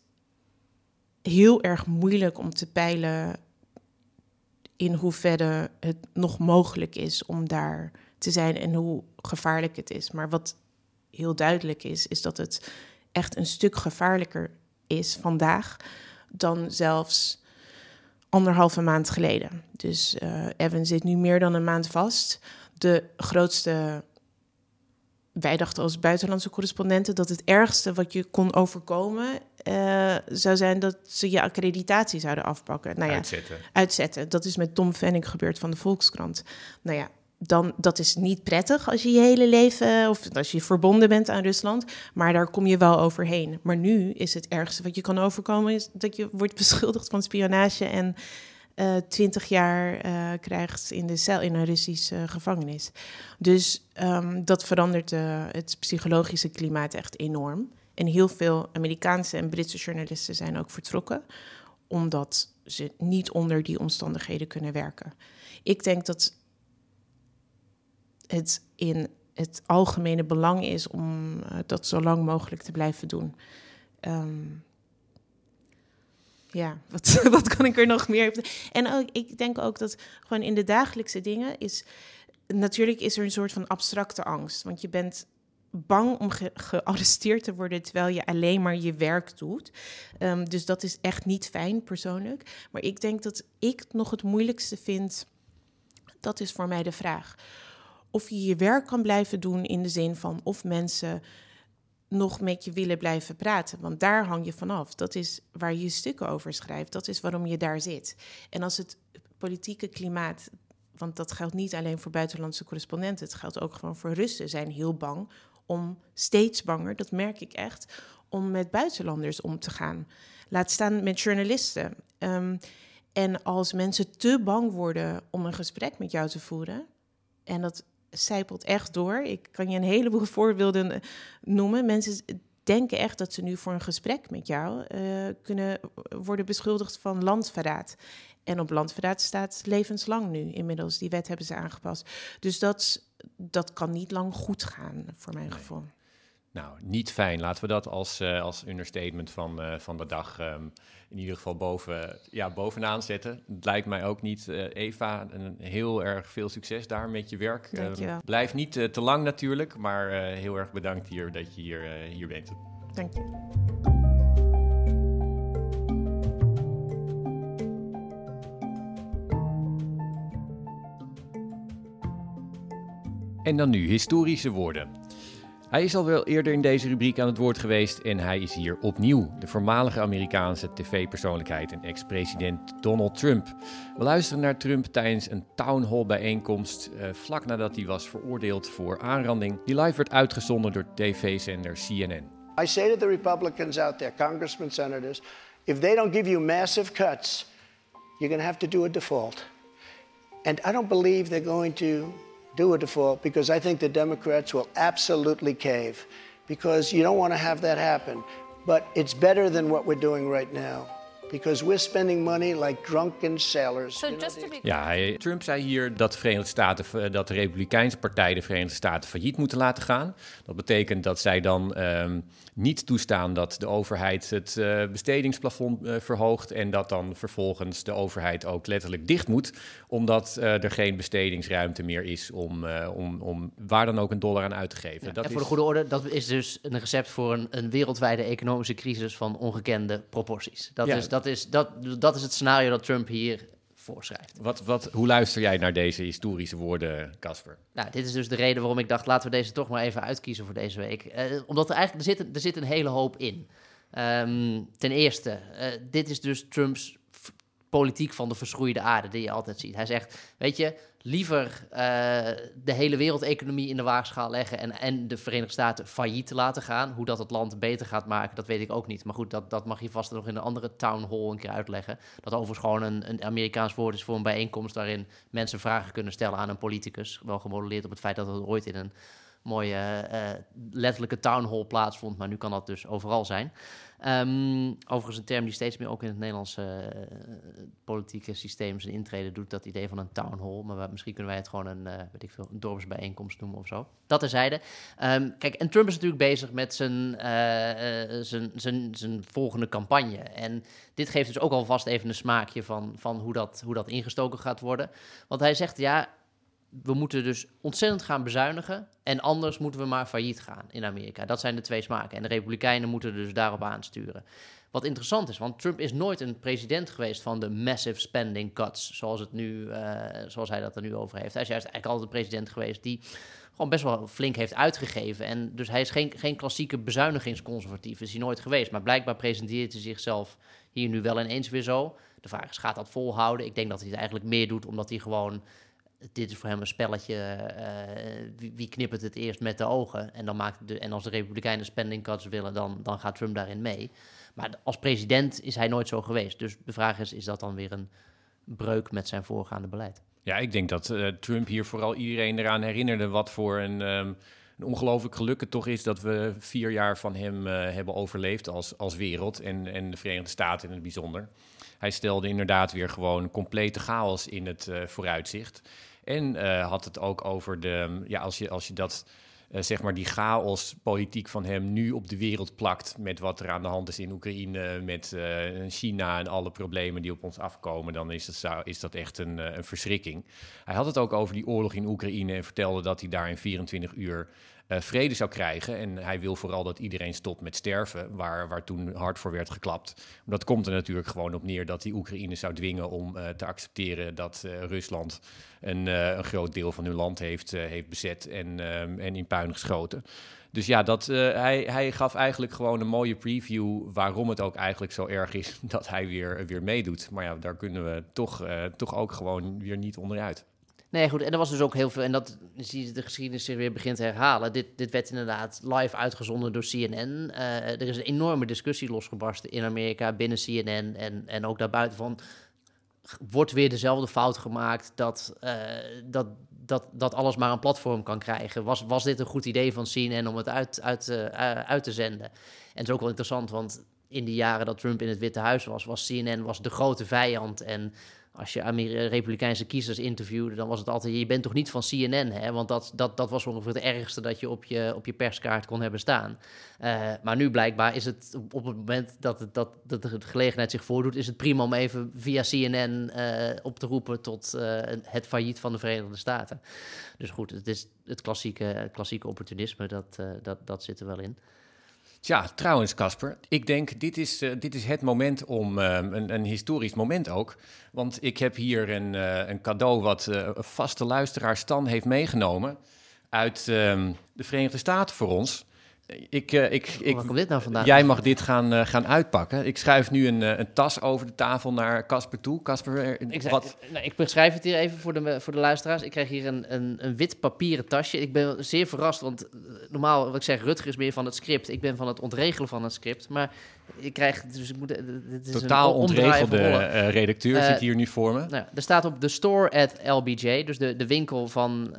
heel erg moeilijk om te peilen in hoeverre het nog mogelijk is om daar te zijn en hoe gevaarlijk het is. Maar wat heel duidelijk is, is dat het echt een stuk gevaarlijker is vandaag dan zelfs anderhalve maand geleden. Dus uh, Evan zit nu meer dan een maand vast. De grootste. Wij dachten als buitenlandse correspondenten dat het ergste wat je kon overkomen uh, zou zijn dat ze je accreditatie zouden afpakken. Nou ja, uitzetten. Uitzetten. Dat is met Tom Venning gebeurd van de Volkskrant. Nou ja, dan dat is niet prettig als je je hele leven of als je verbonden bent aan Rusland, maar daar kom je wel overheen. Maar nu is het ergste wat je kan overkomen is dat je wordt beschuldigd van spionage en twintig jaar uh, krijgt in de cel in een Russische gevangenis. Dus um, dat verandert het psychologische klimaat echt enorm. En heel veel Amerikaanse en Britse journalisten zijn ook vertrokken, omdat ze niet onder die omstandigheden kunnen werken. Ik denk dat het in het algemene belang is om dat zo lang mogelijk te blijven doen. Um, ja, wat, wat kan ik er nog meer? En ook, ik denk ook dat gewoon in de dagelijkse dingen is. Natuurlijk is er een soort van abstracte angst. Want je bent bang om ge gearresteerd te worden terwijl je alleen maar je werk doet. Um, dus dat is echt niet fijn persoonlijk. Maar ik denk dat ik nog het moeilijkste vind. Dat is voor mij de vraag of je je werk kan blijven doen in de zin van of mensen nog met je willen blijven praten. Want daar hang je vanaf. Dat is waar je stukken over schrijft. Dat is waarom je daar zit. En als het politieke klimaat, want dat geldt niet alleen voor buitenlandse correspondenten, het geldt ook gewoon voor Russen, zijn heel bang om steeds banger, dat merk ik echt, om met buitenlanders om te gaan. Laat staan met journalisten. Um, en als mensen te bang worden om een gesprek met jou te voeren, en dat zijpelt echt door. Ik kan je een heleboel voorbeelden eh, noemen. Mensen denken echt dat ze nu voor een gesprek met jou uh, kunnen worden beschuldigd van landverraad. En op landverraad staat levenslang nu inmiddels. Die wet hebben ze aangepast. Dus dat, dat kan niet lang goed gaan, voor mijn gevoel. Nou, niet fijn. Laten we dat als, uh, als understatement van, uh, van de dag um, in ieder geval boven, ja, bovenaan zetten. Het lijkt mij ook niet, uh, Eva, een, heel erg veel succes daar met je werk. Um, blijf niet te lang natuurlijk, maar heel erg bedankt hier dat je hier, hier bent. Dank je. En dan nu historische woorden. Hij is al wel eerder in deze rubriek aan het woord geweest en hij is hier opnieuw. De voormalige Amerikaanse tv-persoonlijkheid en ex-president Donald Trump. We luisteren naar Trump tijdens een town hall bijeenkomst uh, vlak nadat hij was veroordeeld voor aanranding, die live werd uitgezonden door tv-zender CNN. I say to the Republicans out there, congressmen, senators, if they don't give you massive cuts, you're going to have to do a default. And I don't believe they're going to do a default because I think the Democrats will absolutely cave because you don't want to have that happen. But it's better than what we're doing right now. Because we're spending money like drunken sailors. So ja, Trump zei hier dat de Verenigde Staten, dat de Republikeinse partij de Verenigde Staten failliet moeten laten gaan. Dat betekent dat zij dan um, niet toestaan dat de overheid het uh, bestedingsplafond uh, verhoogt en dat dan vervolgens de overheid ook letterlijk dicht moet, omdat uh, er geen bestedingsruimte meer is om, om, om waar dan ook een dollar aan uit te geven. Ja, dat en voor is... de goede orde, dat is dus een recept voor een, een wereldwijde economische crisis van ongekende proporties. Dat, ja. is, dat, is, dat, dat is het scenario dat Trump hier voorschrijft. Wat, wat, hoe luister jij naar deze historische woorden, Casper? Nou, dit is dus de reden waarom ik dacht, laten we deze toch maar even uitkiezen voor deze week. Uh, omdat er eigenlijk, er zit, er zit een hele hoop in. Um, ten eerste, uh, dit is dus Trumps politiek van de verschroeide aarde die je altijd ziet. Hij zegt, weet je, liever uh, de hele wereldeconomie in de waagschaal leggen en, en de Verenigde Staten failliet laten gaan. Hoe dat het land beter gaat maken, dat weet ik ook niet. Maar goed, dat, dat mag je vast nog in een andere town hall een keer uitleggen. Dat overigens gewoon een, een Amerikaans woord is voor een bijeenkomst waarin mensen vragen kunnen stellen aan een politicus. Wel gemodelleerd op het feit dat het ooit in een mooie eh, letterlijke town hall plaatsvond. Maar nu kan dat dus overal zijn. Um, overigens een term die steeds meer ook in het Nederlandse uh, politieke systeem zijn intrede doet. Dat idee van een town hall. Maar misschien kunnen wij het gewoon een, uh, weet ik veel, een dorpsbijeenkomst noemen of zo. Dat terzijde. Um, kijk, en Trump is natuurlijk bezig met zijn, uh, zijn, zijn, zijn volgende campagne. En dit geeft dus ook alvast even een smaakje van, van hoe, dat, hoe dat ingestoken gaat worden. Want hij zegt, ja, we moeten dus ontzettend gaan bezuinigen. En anders moeten we maar failliet gaan in Amerika. Dat zijn de twee smaken. En de Republikeinen moeten dus daarop aansturen. Wat interessant is, want Trump is nooit een president geweest van de massive spending cuts, zoals, het nu, uh, zoals hij dat er nu over heeft. Hij is juist eigenlijk altijd een president geweest die gewoon best wel flink heeft uitgegeven. En dus hij is geen, geen klassieke bezuinigingsconservatief, is hij nooit geweest. Maar blijkbaar presenteert hij zichzelf hier nu wel ineens weer zo. De vraag is, gaat dat volhouden? Ik denk dat hij het eigenlijk meer doet omdat hij gewoon dit is voor hem een spelletje. Uh, wie, wie knippert het eerst met de ogen? En, dan maakt de, en als de Republikeinen spending cuts willen, dan, dan gaat Trump daarin mee. Maar als president is hij nooit zo geweest. Dus de vraag is: is dat dan weer een breuk met zijn voorgaande beleid? Ja, ik denk dat uh, Trump hier vooral iedereen eraan herinnerde wat voor een, um, ongelooflijk het toch is dat we vier jaar van hem uh, hebben overleefd als, als wereld en, en de Verenigde Staten in het bijzonder. Hij stelde inderdaad weer gewoon complete chaos in het vooruitzicht. En uh, had het ook over de, ja, als je, als je dat, uh, zeg maar, die chaos-politiek van hem nu op de wereld plakt. met wat er aan de hand is in Oekraïne, met uh, China en alle problemen die op ons afkomen. dan is dat, is dat echt een, een verschrikking. Hij had het ook over die oorlog in Oekraïne en vertelde dat hij daar in 24 uur uh, vrede zou krijgen. En hij wil vooral dat iedereen stopt met sterven, waar, waar toen hard voor werd geklapt. Dat komt er natuurlijk gewoon op neer dat die Oekraïne zou dwingen om uh, te accepteren dat uh, Rusland een, een, groot deel van hun land heeft, heeft bezet en, en in puin geschoten. Dus ja, dat, hij, hij gaf eigenlijk gewoon een mooie preview waarom het ook eigenlijk zo erg is dat hij weer, weer meedoet. Maar ja, daar kunnen we toch, toch ook gewoon weer niet onderuit. Nee, goed. En er was dus ook heel veel. En dat zie je de geschiedenis zich weer begint te herhalen. Dit, dit werd inderdaad live uitgezonden door CNN. Uh, er is een enorme discussie losgebarsten in Amerika binnen CNN en, en ook daarbuiten van. Wordt weer dezelfde fout gemaakt dat, uh, dat, dat, dat alles maar een platform kan krijgen? Was, was dit een goed idee van CNN om het uit, uit, uh, uit te zenden? En het is ook wel interessant, want in die jaren dat Trump in het Witte Huis was, was CNN was de grote vijand. En als je Amer Republikeinse kiezers interviewde, dan was het altijd: je bent toch niet van CNN, hè? Want dat, dat, dat was ongeveer het ergste dat je op je, op je perskaart kon hebben staan. Uh, maar nu blijkbaar is het op het moment dat, het, dat, dat de gelegenheid zich voordoet, is het prima om even via CNN uh, op te roepen tot uh, het failliet van de Verenigde Staten. Dus goed, het is het klassieke, klassieke opportunisme, dat, dat, dat zit er wel in. Tja, trouwens, Casper, ik denk dit is, uh, dit is het moment om uh, een, een, historisch moment ook. Want ik heb hier een, uh, een cadeau wat een vaste luisteraar Stan heeft meegenomen uit ehm, de Verenigde Staten voor ons. Ik, uh, ik, ik, Waar komt dit nou vandaan? Jij mag dit gaan, uh, gaan uitpakken. Ik schuif nu een, uh, een tas over de tafel naar Casper toe. Casper, ik, wat? Nou, ik beschrijf het hier even voor de, voor de luisteraars. Ik krijg hier een, een, een wit papieren tasje. Ik ben zeer verrast, want normaal, wat ik zeg, Rutger is meer van het script. Ik ben van het ontregelen van het script. Maar krijg, dus ik moet... Dit is Totaal een ontregelde redacteur zit hier nu voor me. Nou, er staat op de store at LBJ, dus de, de winkel van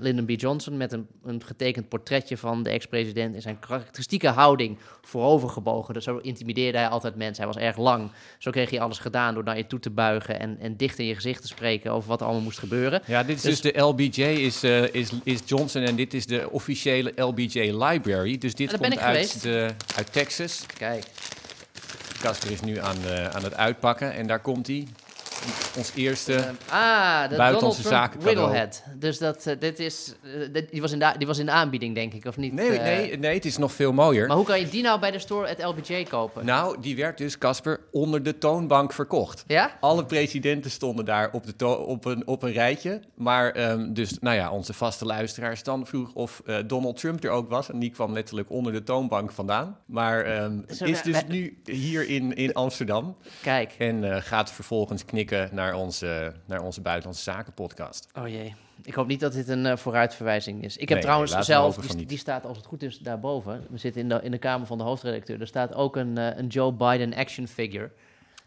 Lyndon B. Johnson... met een, een getekend portretje van de ex-president in zijn karakteristieke houding voorovergebogen. Dus zo intimideerde hij altijd mensen. Hij was erg lang. Zo kreeg hij alles gedaan door naar je toe te buigen en, en dicht in je gezicht te spreken over wat er allemaal moest gebeuren. Ja, dit is dus, dus de LBJ is, is, is Johnson en dit is de officiële LBJ Library. Dus dit komt uit, de, uit Texas. Kijk. Casper is nu aan, uh, aan het uitpakken en daar komt hij ons eerste uh, ah, de buitenlandse zaken Wigglehead. Dus dat, uh, dit is, uh, dit, die, was in de, die was in de aanbieding, denk ik, of niet? Nee, nee, nee, het is nog veel mooier. Maar hoe kan je die nou bij de store at LBJ kopen? Nou, die werd dus, Casper, onder de toonbank verkocht. Ja? Alle presidenten stonden daar op, de op, een, op een rijtje. Maar um, dus, nou ja, onze vaste luisteraars dan vroeg of Donald Trump er ook was. En die kwam letterlijk onder de toonbank vandaan. Maar um, Zo, is dus wij... nu hier in, in Amsterdam. Kijk. En gaat vervolgens knikken naar onze, naar onze Buitenlandse Zaken podcast. Oh jee. Ik hoop niet dat dit een uh, vooruitverwijzing is. Ik heb nee, trouwens nee, zelf, die, die, staat als het goed is daarboven. We zitten in de, in de kamer van de hoofdredacteur. Er staat ook een, uh, een Joe Biden action figure.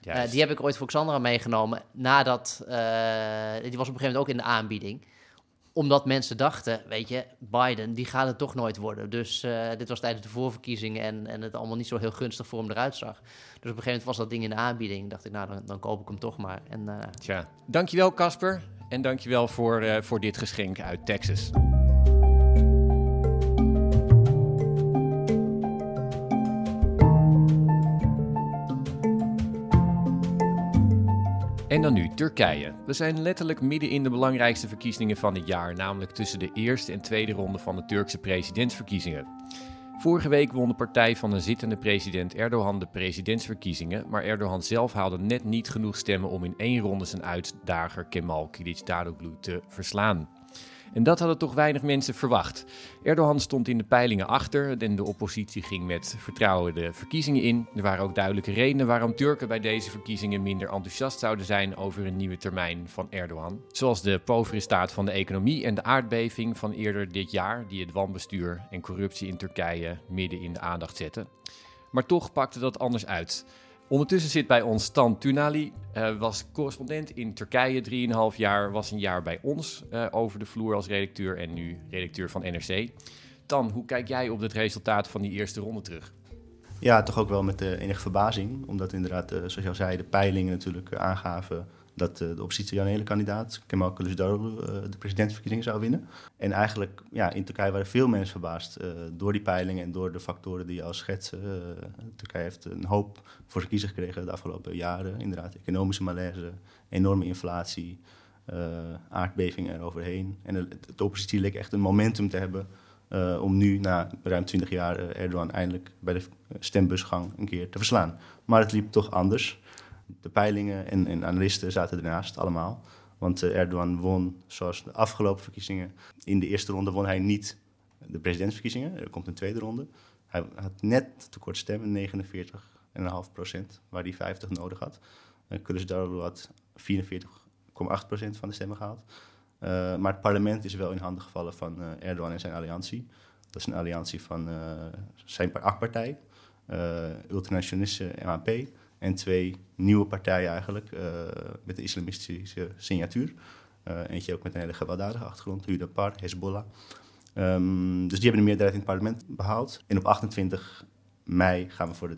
Uh, die heb ik ooit voor Xandra meegenomen. Nadat, die was op een gegeven moment ook in de aanbieding. Omdat mensen dachten, weet je, Biden, die gaat het toch nooit worden. Dus uh, dit was tijdens de voorverkiezingen en, en het allemaal niet zo heel gunstig voor hem eruit zag. Dus op een gegeven moment was dat ding in de aanbieding. Dacht ik, nou, dan, dan koop ik hem toch maar. En, uh... Tja, dankjewel Casper. En dankjewel voor, uh, voor dit geschenk uit Texas. En dan nu Turkije. We zijn letterlijk midden in de belangrijkste verkiezingen van het jaar, namelijk tussen de eerste en tweede ronde van de Turkse presidentsverkiezingen. Vorige week won de partij van de zittende president Erdogan de presidentsverkiezingen, maar Erdogan zelf haalde net niet genoeg stemmen om in één ronde zijn uitdager Kemal Kılıçdaroğlu te verslaan. En dat hadden toch weinig mensen verwacht. Erdogan stond in de peilingen achter en de oppositie ging met vertrouwen de verkiezingen in. Er waren ook duidelijke redenen waarom Turken bij deze verkiezingen minder enthousiast zouden zijn over een nieuwe termijn van Erdogan. Zoals de povere staat van de economie en de aardbeving van eerder dit jaar, die het wanbestuur en corruptie in Turkije midden in de aandacht zetten. Maar toch pakte dat anders uit. Ondertussen zit bij ons Tan Tunali, uh, was correspondent in Turkije 3,5 jaar, was een jaar bij ons uh, over de vloer als redacteur en nu redacteur van NRC. Tan, hoe kijk jij op het resultaat van die eerste ronde terug? Ja, toch ook wel met uh, enige verbazing, omdat inderdaad, zoals je al zei, de peilingen natuurlijk aangaven dat de oppositionele kandidaat, Kemal Kılıçdaroğlu, de presidentsverkiezingen zou winnen. En eigenlijk, ja, in Turkije waren veel mensen verbaasd door die peilingen en door de factoren die je al schetsen. Turkije heeft een hoop voor zijn gekregen de afgelopen jaren. Inderdaad, economische malaise, enorme inflatie, aardbevingen eroverheen. En de, oppositie leek echt een momentum te hebben om nu, na ruim 20 jaar, Erdogan eindelijk bij de stembusgang een keer te verslaan. Maar het liep toch anders de peilingen en, en analisten zaten ernaast allemaal. Want uh, Erdogan won, zoals de afgelopen verkiezingen, in de eerste ronde won hij niet de presidentsverkiezingen. Er komt een tweede ronde. Hij had net tekort stemmen, 49,5 procent, waar hij 50 nodig had. Uh, Kılıçdaroğlu had 44,8 procent van de stemmen gehaald. Uh, maar het parlement is wel in handen gevallen van uh, Erdogan en zijn alliantie. Dat is een alliantie van uh, zijn AK-partij, ultranationalistische MAP en twee nieuwe partijen eigenlijk, uh, met een islamistische signatuur. Uh, eentje ook met een hele gewelddadige achtergrond, Hudapar, Hezbollah. Um, dus die hebben de meerderheid in het parlement behaald. En op 28 mei gaan we voor de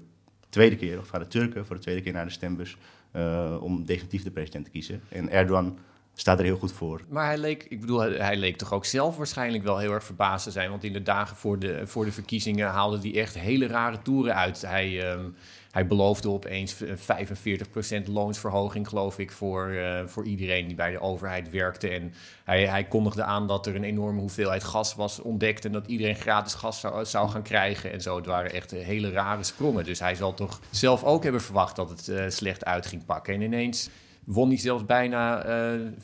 tweede keer, of gaan de Turken voor de tweede keer naar de stembus... Uh, om definitief de president te kiezen. En Erdogan staat er heel goed voor. Maar hij leek, ik bedoel, hij leek toch ook zelf waarschijnlijk wel heel erg verbaasd te zijn. Want in de dagen voor de, voor de verkiezingen haalde hij echt hele rare toeren uit. Hij, um, hij beloofde opeens 45% loonsverhoging, geloof ik, voor, uh, voor iedereen die bij de overheid werkte. En hij, hij kondigde aan dat er een enorme hoeveelheid gas was ontdekt en dat iedereen gratis gas zou, zou gaan krijgen. En zo, het waren echt hele rare sprongen. Dus hij zal toch zelf ook hebben verwacht dat het uh, slecht uit ging pakken. En ineens won hij zelfs bijna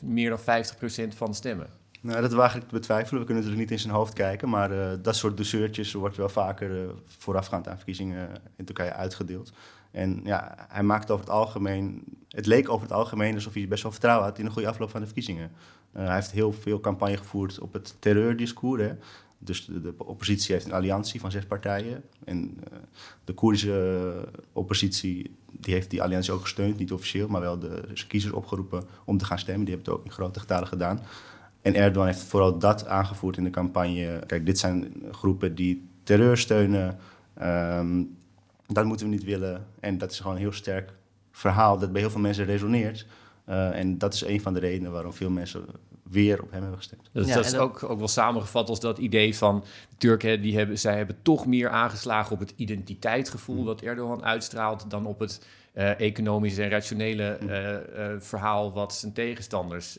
meer dan 50% van de stemmen. Nou, dat waag ik te betwijfelen. We kunnen natuurlijk niet in zijn hoofd kijken. Maar uh, dat soort douceurtjes wordt wel vaker uh, voorafgaand aan verkiezingen in Turkije uitgedeeld. En ja, hij maakte over het algemeen... Het leek over het algemeen alsof hij best wel vertrouwen had in een goede afloop van de verkiezingen. Hij heeft heel veel campagne gevoerd op het terreurdiscours. Hè. Dus de, de, oppositie heeft een alliantie van zes partijen. En de Koerdische oppositie die heeft die alliantie ook gesteund. Niet officieel, maar wel de kiezers opgeroepen om te gaan stemmen. Die hebben het ook in grote getalen gedaan. En Erdogan heeft vooral dat aangevoerd in de campagne. Kijk, dit zijn groepen die terreur steunen. Um, dat moeten we niet willen. En dat is gewoon een heel sterk verhaal dat bij heel veel mensen resoneert. Uh, en dat is een van de redenen waarom veel mensen weer op hem hebben gestemd. Dus ja, dat is ook, ook wel samengevat als dat idee van Turken, die hebben, zij hebben toch meer aangeslagen op het identiteitsgevoel mm. dat Erdogan uitstraalt dan op het uh, economische en rationele uh, uh, verhaal wat zijn tegenstanders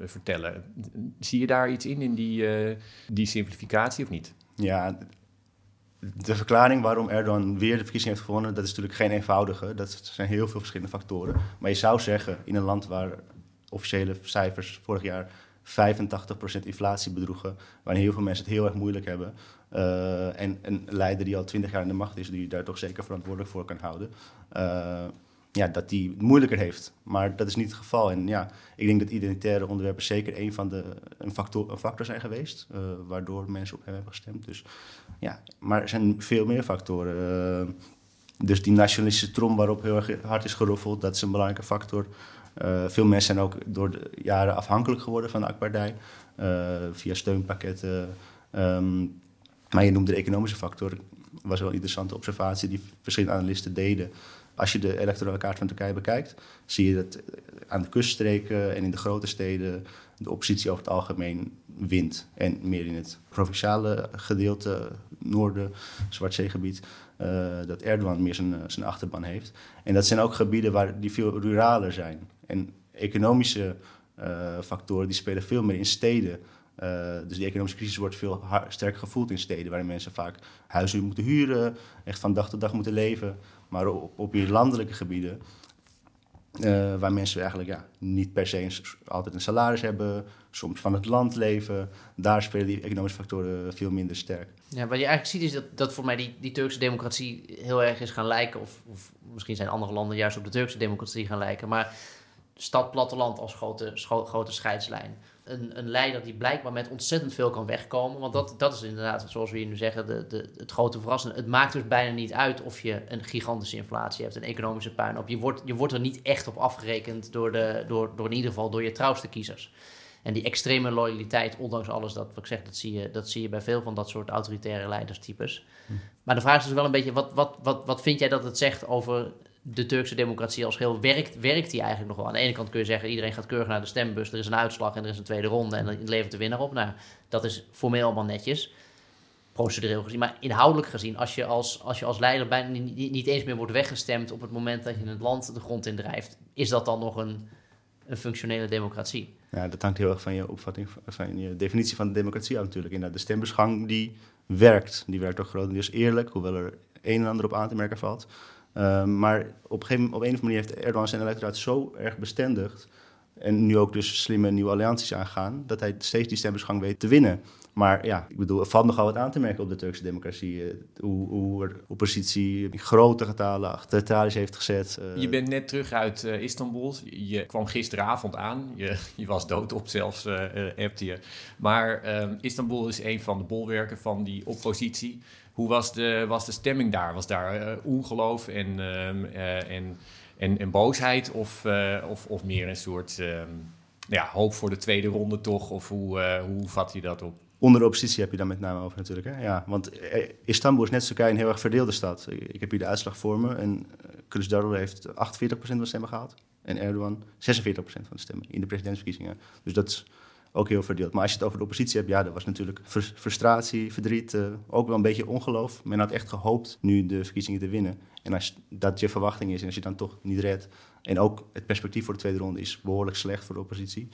vertellen. Zie je daar iets in, in die, die simplificatie of niet? Ja, de verklaring waarom Erdogan weer de verkiezing heeft gewonnen, dat is natuurlijk geen eenvoudige. Dat zijn heel veel verschillende factoren. Maar je zou zeggen, in een land waar officiële cijfers vorig jaar 85% inflatie bedroegen, waarin heel veel mensen het heel erg moeilijk hebben. Uh, en een leider die al 20 jaar in de macht is, die daar toch zeker verantwoordelijk voor kan houden. Uh, ja, dat die het moeilijker heeft. Maar dat is niet het geval. En ja, ik denk dat identitaire onderwerpen zeker een van de een factor, een zijn geweest, uh, waardoor mensen op hem hebben gestemd. Dus ja, maar er zijn veel meer factoren. dus die nationalistische trom waarop heel erg hard is geroffeld, dat is een belangrijke factor. veel mensen zijn ook door de jaren afhankelijk geworden van de AK-partij, via steunpakketten. Ehm, maar je noemde de economische factor. Dat was wel een interessante observatie die verschillende analisten deden. Als je de electorale kaart van Turkije bekijkt, zie je dat aan de kuststreken en in de grote steden de oppositie over het algemeen wint. En meer in het provinciale gedeelte, noorden, Zwartzeegebied, uh, dat Erdogan meer zijn, zijn achterban heeft. En dat zijn ook gebieden waar die veel ruraler zijn. En economische uh, factoren die spelen veel meer in steden. Uh, dus die economische crisis wordt veel sterker gevoeld in steden, waarin mensen vaak huizen moeten huren, echt van dag tot dag moeten leven. Maar op, op landelijke gebieden, uh, waar mensen eigenlijk ja, niet per se altijd een salaris hebben, soms van het land leven, daar spelen die economische factoren veel minder sterk. Ja, wat je eigenlijk ziet is dat, dat voor mij die, die Turkse democratie heel erg is gaan lijken, of, of misschien zijn andere landen juist op de Turkse democratie gaan lijken, maar stad, platteland als grote, grote scheidslijn een, een leider die blijkbaar met ontzettend veel kan wegkomen. Want dat, dat is inderdaad, zoals we hier nu zeggen, de, de, het grote verrassende. Het maakt dus bijna niet uit of je een gigantische inflatie hebt, een economische puinhoop. Je wordt, je wordt er niet echt op afgerekend door, de, door, door in ieder geval door je trouwste kiezers. En die extreme loyaliteit, ondanks alles dat wat ik zeg, dat zie, je, dat zie je bij veel van dat soort autoritaire leiderstypes. Hm. Maar de vraag is dus wel een beetje, wat, wat, wat, wat vind jij dat het zegt over de Turkse democratie als geheel werkt, werkt die eigenlijk nog wel. Aan de ene kant kun je zeggen, iedereen gaat keurig naar de stembus, er is een uitslag en er is een tweede ronde en dan levert de winnaar op. Nou, dat is formeel allemaal netjes, procedureel gezien. Maar inhoudelijk gezien, als je als, als, je als leider bijna niet, niet eens meer wordt weggestemd op het moment dat je het land de grond in drijft, is dat dan nog een, een functionele democratie? Ja, dat hangt heel erg van je opvatting, van je definitie van de democratie af natuurlijk. Inderdaad, de stembusgang die werkt, die werkt ook grotendeels eerlijk, hoewel er een en ander op aan te merken valt. Ehm, maar op een, op een of andere manier heeft Erdogan zijn electoraat zo erg bestendigd. En nu ook dus slimme nieuwe allianties aangaan. Dat hij steeds die stembusgang weet te winnen. Maar ja, ik bedoel, er valt nogal wat aan te merken op de Turkse democratie. Eh, hoe, hoe er oppositie in grote getalen achter tralies heeft gezet. Eh. Je bent net terug uit uh, Istanbul. Je kwam gisteravond aan. Je, je was doodop zelfs, uh, je. Maar ehm, Istanbul is een van de bolwerken van die oppositie. Hoe was de, was de stemming daar? Was daar uh, ongeloof en, ehm, eh, en, en, en, boosheid of, uh, of, of meer een soort ehm, ja, hoop voor de tweede ronde toch? Of hoe, hoe vat je dat op? Onder de oppositie heb je daar met name over natuurlijk. Hè? Ja, want Istanbul is net zoals een heel erg verdeelde stad. Ik heb hier de uitslag voor me. En Kılıçdaroğlu heeft 48% van de stemmen gehaald. En Erdogan 46% van de stemmen in de presidentsverkiezingen. Dus dat ook heel verdeeld. Maar als je het over de oppositie hebt, ja, er was natuurlijk frustratie, verdriet, uh, ook wel een beetje ongeloof. Men had echt gehoopt nu de verkiezingen te winnen. En als dat je verwachting is en als je dan toch niet redt. En ook het perspectief voor de tweede ronde is behoorlijk slecht voor de oppositie.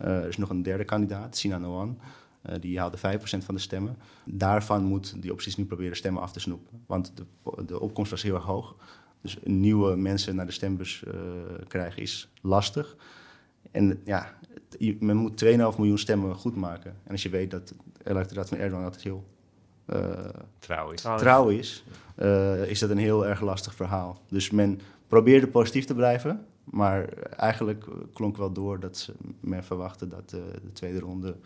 Uh, er is nog een derde kandidaat, Sinan Oğan. Uh, die haalde 5% van de stemmen. Daarvan moet die oppositie nu proberen stemmen af te snoepen. Want de, de opkomst was heel erg hoog. Dus nieuwe mensen naar de stembus krijgen is lastig. En ja, men moet 2,5 miljoen stemmen goed maken. En als je weet dat het electoraat van Erdogan altijd heel uh, trouw is, trouw is uh, is dat een heel erg lastig verhaal. Dus men probeerde positief te blijven, maar eigenlijk klonk wel door dat men verwachtte dat uh, de tweede ronde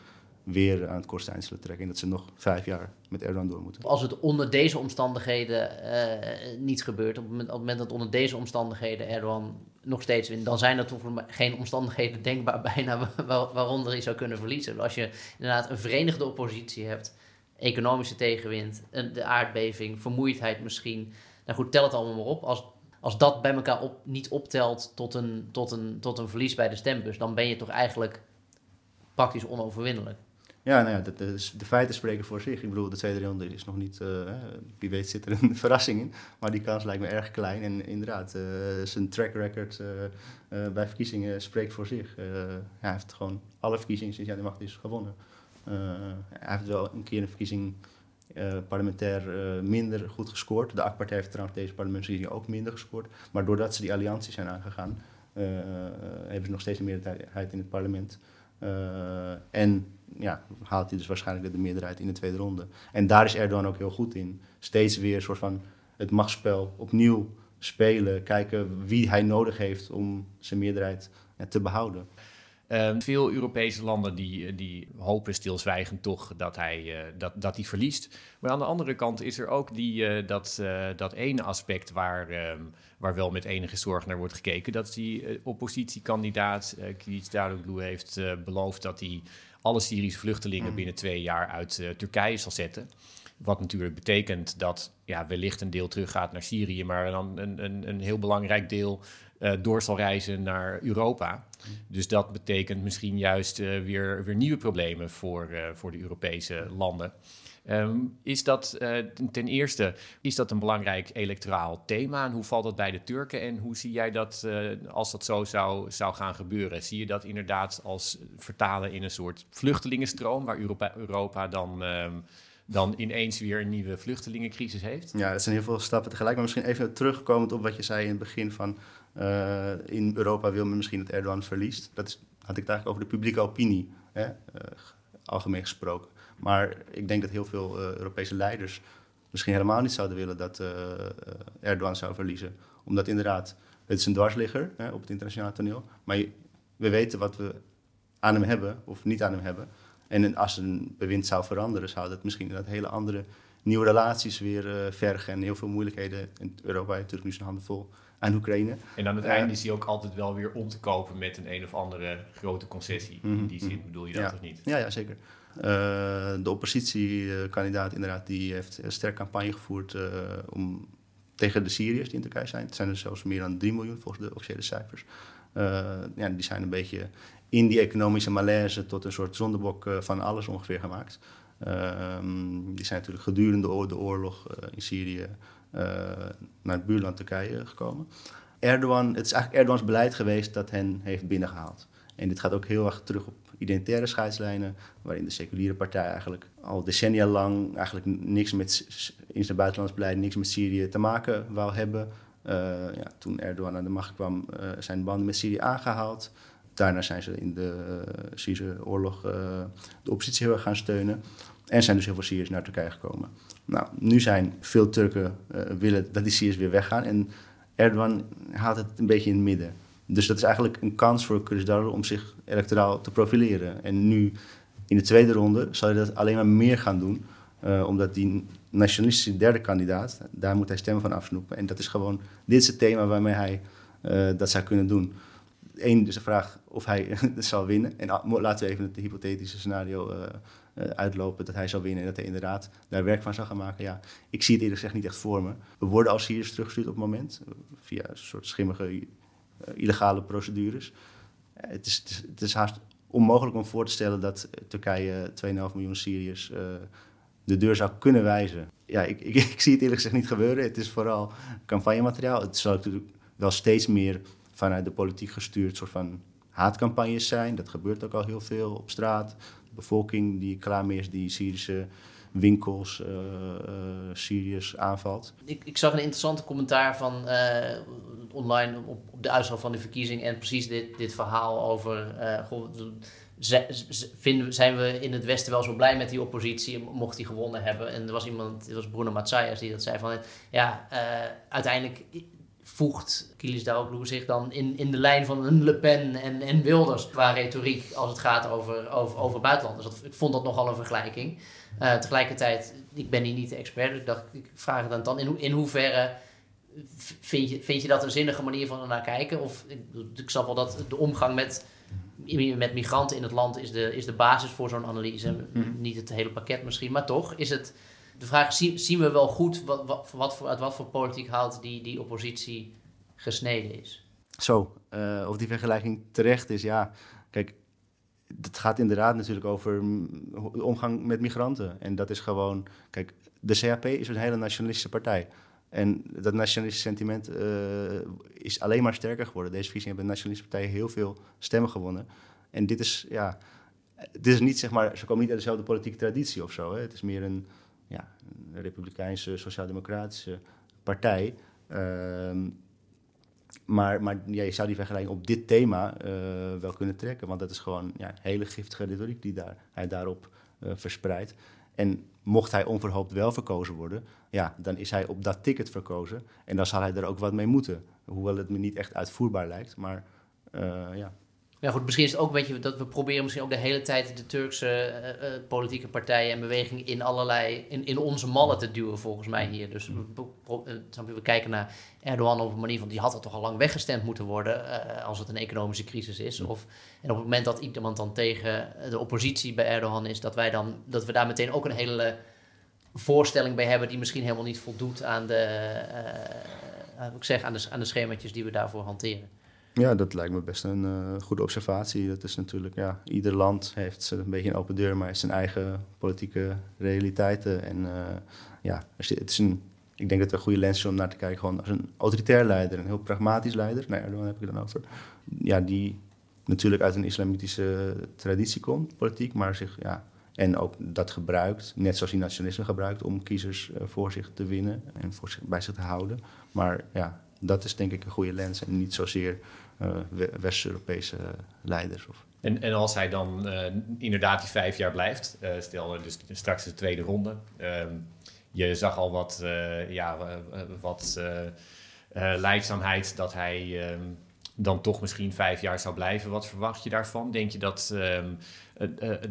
weer aan het eind zullen trekken. En dat ze nog vijf jaar met Erdogan door moeten. Als het onder deze omstandigheden niet gebeurt, op het, moment, op het moment dat onder deze omstandigheden Erdogan nog steeds wint, dan zijn er toch geen omstandigheden denkbaar bijna waaronder hij zou kunnen verliezen. Als je inderdaad een verenigde oppositie hebt, economische tegenwind, de aardbeving, vermoeidheid misschien. Nou goed, tel het allemaal maar op. Als, als dat bij elkaar op, niet optelt tot een, tot, een, tot een verlies bij de stembus, dan ben je toch eigenlijk praktisch onoverwinnelijk. Ja, nou ja, de, de, feiten spreken voor zich. Ik bedoel, de tweede ronde is nog niet... Uh, wie weet zit er een verrassing in. Maar die kans lijkt me erg klein. En inderdaad, uh, zijn track record uh, bij verkiezingen spreekt voor zich. hij heeft gewoon alle verkiezingen sinds hij de macht is gewonnen. hij heeft wel een keer een verkiezing parlementair minder goed gescoord. De AK-partij heeft trouwens deze parlementsverkiezingen ook minder gescoord. Maar doordat ze die allianties zijn aangegaan... hebben ze nog steeds een meerderheid in het parlement... en ja, haalt hij dus waarschijnlijk de meerderheid in de tweede ronde. En daar is Erdogan ook heel goed in. Steeds weer een soort van het machtsspel opnieuw spelen. Kijken wie hij nodig heeft om zijn meerderheid te behouden. Ehm, veel Europese landen die, die hopen stilzwijgend toch dat hij, uh, dat, dat hij verliest. Maar aan de andere kant is er ook die, uh, dat, dat ene aspect waar, um, waar wel met enige zorg naar wordt gekeken. Dat die oppositiekandidaat uh, Kılıçdaroğlu heeft beloofd dat hij alle Syrische vluchtelingen mm. binnen twee jaar uit Turkije zal zetten. Wat natuurlijk betekent dat ja, wellicht een deel teruggaat naar Syrië, maar dan een, een, een heel belangrijk deel uh, door zal reizen naar Europa. Dus dat betekent misschien juist uh, weer, weer nieuwe problemen voor, uh, voor de Europese landen. Um, is dat ten eerste is dat een belangrijk electoraal thema? En hoe valt dat bij de Turken? En hoe zie jij dat als dat zo zou, zou gaan gebeuren? Zie je dat inderdaad als vertalen in een soort vluchtelingenstroom, waar Europa, Europa dan. Um, dan ineens weer een nieuwe vluchtelingencrisis heeft? Ja, dat zijn heel veel stappen tegelijk. Maar misschien even terugkomend op wat je zei in het begin van... Uh, in Europa wil men misschien dat Erdogan verliest. Dat is, had ik het eigenlijk over de publieke opinie, hè? Uh, algemeen gesproken. Maar ik denk dat heel veel uh, Europese leiders misschien helemaal niet zouden willen dat Erdogan zou verliezen. Omdat inderdaad, het is een dwarsligger hè, op het internationale toneel. Maar we weten wat we aan hem hebben of niet aan hem hebben. En als een bewind zou veranderen, zou dat misschien dat hele andere nieuwe relaties weer vergen en heel veel moeilijkheden. En Europa heeft natuurlijk nu zijn handen vol aan Oekraïne. En aan het uh, einde is hij ook altijd wel weer om te kopen met een een of andere grote concessie. Mm -hmm, in die zin mm-hmm. bedoel je dat ja. of niet? Ja, ja zeker. Uh, de oppositiekandidaat inderdaad, die heeft een sterk campagne gevoerd om, tegen de Syriërs die in Turkije zijn. Het zijn er zelfs meer dan 3 miljoen volgens de officiële cijfers. ja, die zijn een beetje in die economische malaise tot een soort zondebok van alles ongeveer gemaakt. Uh, die zijn natuurlijk gedurende de oorlog in Syrië naar het buurland Turkije gekomen. Erdogan, het is eigenlijk Erdogans beleid geweest dat hen heeft binnengehaald. En dit gaat ook heel erg terug op identitaire scheidslijnen, waarin de seculiere partij eigenlijk al decennia lang eigenlijk niks met in zijn buitenlands beleid, niks met Syrië te maken wou hebben. ja, toen Erdogan aan de macht kwam, zijn banden met Syrië aangehaald. Daarna zijn ze in de uh, Syrische oorlog uh, de oppositie heel erg gaan steunen. En zijn dus heel veel Syriërs naar Turkije gekomen. Nou, nu zijn veel Turken uh, willen dat die Syriërs weer weggaan. En Erdogan haalt het een beetje in het midden. Dus dat is eigenlijk een kans voor Kılıçdaroğlu om zich electoraal te profileren. En nu in de tweede ronde zal hij dat alleen maar meer gaan doen. Omdat die nationalistische derde kandidaat, daar moet hij stemmen van afsnoepen. En dat is gewoon, dit is het thema waarmee hij dat zou kunnen doen. Eén, dus de vraag of hij zal winnen. En laten we even het hypothetische scenario uh, uh, uitlopen dat hij zou winnen en dat hij inderdaad daar werk van zou gaan maken. Ja, ik zie het eerlijk gezegd niet echt voor me. We worden als Syriërs teruggestuurd op het moment, via een soort schimmige illegale procedures. het, is, het, is, het is haast onmogelijk om voor te stellen dat Turkije 2,5 miljoen Syriërs de deur zou kunnen wijzen. Ja, ik, ik, ik, zie het eerlijk gezegd niet gebeuren. Het is vooral campagnemateriaal. Het zal natuurlijk wel steeds meer vanuit de politiek gestuurd soort van haatcampagnes zijn. Dat gebeurt ook al heel veel op straat. De bevolking die klaar is die Syrische winkels, uh, Syriërs aanvalt. Ik, ik, zag een interessante commentaar van uh, online op, op, de uitslag van de verkiezing en precies dit, dit verhaal over. Goh, vinden, zijn we in het Westen wel zo blij met die oppositie, mocht die gewonnen hebben? En er was iemand, het was Bruno Matsayas, die dat zei van ja, uiteindelijk voegt Kilisdaroglou zich dan in, in de lijn van een Le Pen en, en Wilders qua retoriek als het gaat over, over, over buitenlanders. Dat, ik vond dat nogal een vergelijking. Uh, tegelijkertijd, ik ben hier niet de expert, dus ik dacht, ik vraag het dan, dan in, in hoeverre vind je, vind je dat een zinnige manier van naar kijken? Of ik, ik snap wel dat de omgang met, met migranten in het land is de, is de basis voor zo'n analyse. Mm Niet het hele pakket misschien, maar toch is het de vraag is, zien we wel goed wat, wat, wat voor, uit wat voor politiek hout die, die oppositie gesneden is? Zo, uh, of die vergelijking terecht is, ja. Kijk, het gaat inderdaad natuurlijk over de omgang met migranten. En dat is gewoon, kijk, de CHP is een hele nationalistische partij. En dat nationalistische sentiment uh, is alleen maar sterker geworden. Deze verkiezingen hebben de nationalistische partijen heel veel stemmen gewonnen. En dit is, ja, dit is niet zeg maar, ze komen niet uit dezelfde politieke traditie of zo. Hè. Het is meer een, ja, een republikeinse, sociaal-democratische partij. Uh, maar maar ja, je zou die vergelijking op dit thema uh, wel kunnen trekken. Want dat is gewoon ja, hele giftige retoriek die daar, hij daarop uh, verspreidt. En mocht hij onverhoopt wel verkozen worden, ja, dan is hij op dat ticket verkozen. En dan zal hij er ook wat mee moeten. Hoewel het me niet echt uitvoerbaar lijkt. Maar uh, ja, Ja, goed, misschien is het ook een beetje dat we proberen misschien ook de hele tijd de Turkse eh, eh, politieke partijen en bewegingen in allerlei, in, in onze mallen te duwen, volgens mij hier. Dus we, pro- eh, snap je, we kijken naar Erdogan op een manier van die had er toch al lang weggestemd moeten worden eh, als het een economische crisis is. Of, en op het moment dat iemand dan tegen de oppositie bij Erdogan is, dat wij dan dat we daar meteen ook een hele voorstelling bij hebben die misschien helemaal niet voldoet aan de, eh, eh, ik zeg, aan de, aan de schemaatjes die we daarvoor hanteren. Ja, dat lijkt me best een eh, goede observatie. Dat is natuurlijk, ja, ieder land heeft een beetje een open deur, maar heeft zijn eigen politieke realiteiten. En eh, ja, het is een, ik denk dat het een goede lens is om naar te kijken. Gewoon als een autoritair leider, een heel pragmatisch leider, nou heb ik het dan over. Ja, die natuurlijk uit een islamitische traditie komt, politiek, maar zich, ja, en ook dat gebruikt, net zoals hij nationalisme gebruikt, om kiezers eh, voor zich te winnen en voor zich, bij zich te houden. Maar ja, dat is denk ik een goede lens en niet zozeer eh, we- West-Europese leiders. Of, En, en als hij dan eh, inderdaad die vijf jaar blijft, eh, stel eh, dus straks de tweede ronde. ehm, je zag al wat, eh, ja, eh, eh, wat eh, eh, leidzaamheid dat hij ehm, dan toch misschien vijf jaar zou blijven. Wat verwacht je daarvan? Denk je dat ehm, eh, eh,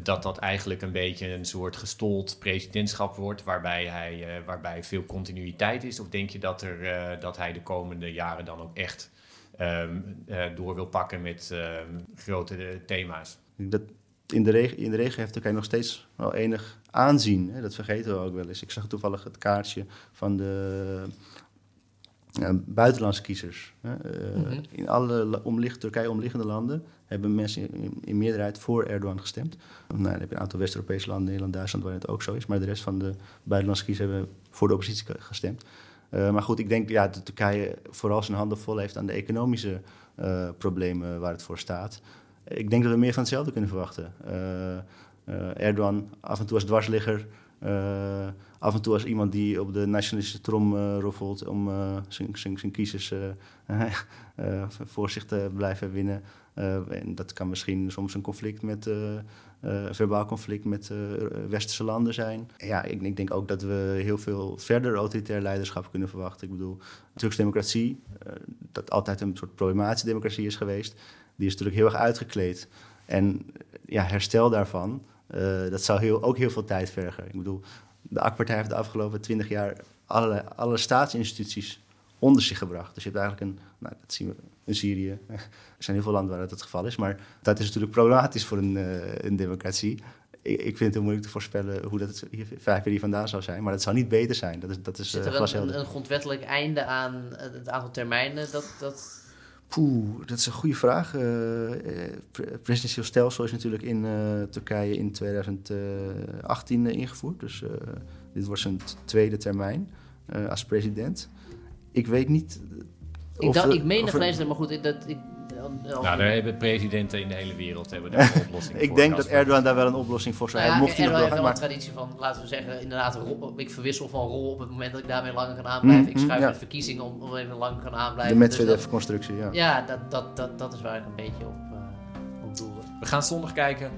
dat, dat eigenlijk een beetje een soort gestold presidentschap wordt, waarbij, hij, eh, waarbij veel continuïteit is? Of denk je dat, er, eh, dat hij de komende jaren dan ook echt ehm, eh, door wil pakken met ehm, grote eh, thema's? Dat in de, reg in de regio heeft Turkije nog steeds wel enig aanzien. Hè? Dat vergeten we ook wel eens. Ik zag toevallig het kaartje van de buitenlandse kiezers. Hè? Eh, Mhm. In alle omlicht, Turkije omliggende landen hebben mensen in, in meerderheid voor Erdogan gestemd. Nou, dan heb je een aantal West-Europese landen, Nederland, Duitsland, waar het ook zo is. Maar de rest van de buitenlandse kiezers hebben voor de oppositie ge- gestemd. Eh, maar goed, ik denk ja, dat Turkije vooral zijn handen vol heeft aan de economische eh, problemen waar het voor staat. Ik denk dat we meer van hetzelfde kunnen verwachten. Erdogan af en toe als dwarsligger. Eh, af en toe als iemand die op de nationalistische trom eh, roffelt om eh, zijn, kiezers voor zich te blijven winnen. En dat kan misschien soms een conflict met, verbaal conflict met westerse landen zijn. Ja, ik, ik denk ook dat we heel veel verder autoritair leiderschap kunnen verwachten. Ik bedoel, Turkse democratie, dat altijd een soort problematische democratie is geweest, die is natuurlijk heel erg uitgekleed. En ja, herstel daarvan, eh, dat zou heel, ook heel veel tijd vergen. Ik bedoel, de AK-partij heeft de afgelopen twintig jaar alle, alle staatsinstituties onder zich gebracht. Dus je hebt eigenlijk een, nou, dat zien we in Syrië. Er zijn heel veel landen waar dat het geval is, maar dat is natuurlijk problematisch voor een, eh, een democratie. Ik, ik vind het heel moeilijk te voorspellen hoe dat hier, vijf jaar hier vandaan zou zijn, maar dat zou niet beter zijn. Dat is, dat is Zit eh, er een, glashelder. een, een grondwettelijk einde aan het aantal termijnen? Dat, dat... Poeh, dat is een goede vraag. Pre- presidentieel stelsel is natuurlijk in eh, Turkije in 2018 eh, ingevoerd. Dus dit wordt zijn tweede termijn als president. Ik weet niet. Ik, of dacht, er- ik meen of nog er- lezen, maar goed, dat, ik, Nou, daar hebben presidenten in de hele wereld hebben daar een oplossing voor. Ik denk dat. Erdogan daar wel een oplossing voor zou Nou hebben. ja, Mocht hij nog Erdogan heeft wel een traditie van, laten we zeggen, inderdaad, ik verwissel van rol op het moment dat ik daarmee langer kan aanblijven. ik Mhm, schuif ja. met verkiezingen om, om even lang kan De aanblijven. Dus dat- Medvedev-constructie, ja. ja, dat, dat, dat, dat is waar ik een beetje op, uh, op doelde. We gaan zondag kijken.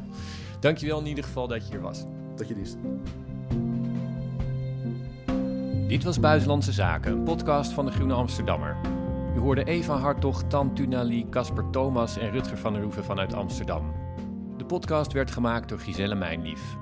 Dankjewel in ieder geval dat je hier was. Dat je die is. Dit was Buitenlandse Zaken, een podcast van de Groene Amsterdammer. U hoorde Eva Hartog, Tan Tunali, Casper Thomas en Rutger van der Hoeven vanuit Amsterdam. De podcast werd gemaakt door Giselle Mijnlief.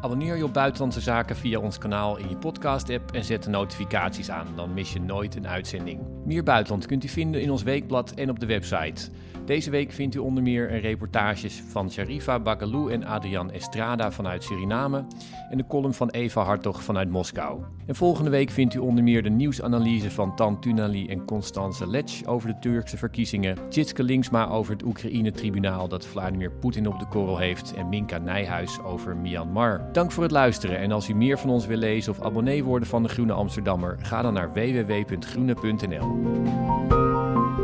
Abonneer je op Buitenlandse Zaken via ons kanaal in je podcast-app en zet de notificaties aan, dan mis je nooit een uitzending. Meer buitenland kunt u vinden in ons weekblad en op de website. Deze week vindt u onder meer een reportages van Sharifa Bagalou en Adrian Estrada vanuit Suriname en de column van Eva Hartog vanuit Moskou. En volgende week vindt u onder meer de nieuwsanalyse van Tan Tunali en Constance Letch over de Turkse verkiezingen, Tjitske Linksma over het Oekraïne-tribunaal dat Vladimir Poetin op de korrel heeft en Minka Nijhuis over Myanmar. Dank voor het luisteren en als u meer van ons wil lezen of abonnee worden van de Groene Amsterdammer, ga dan naar www.groene.nl. Música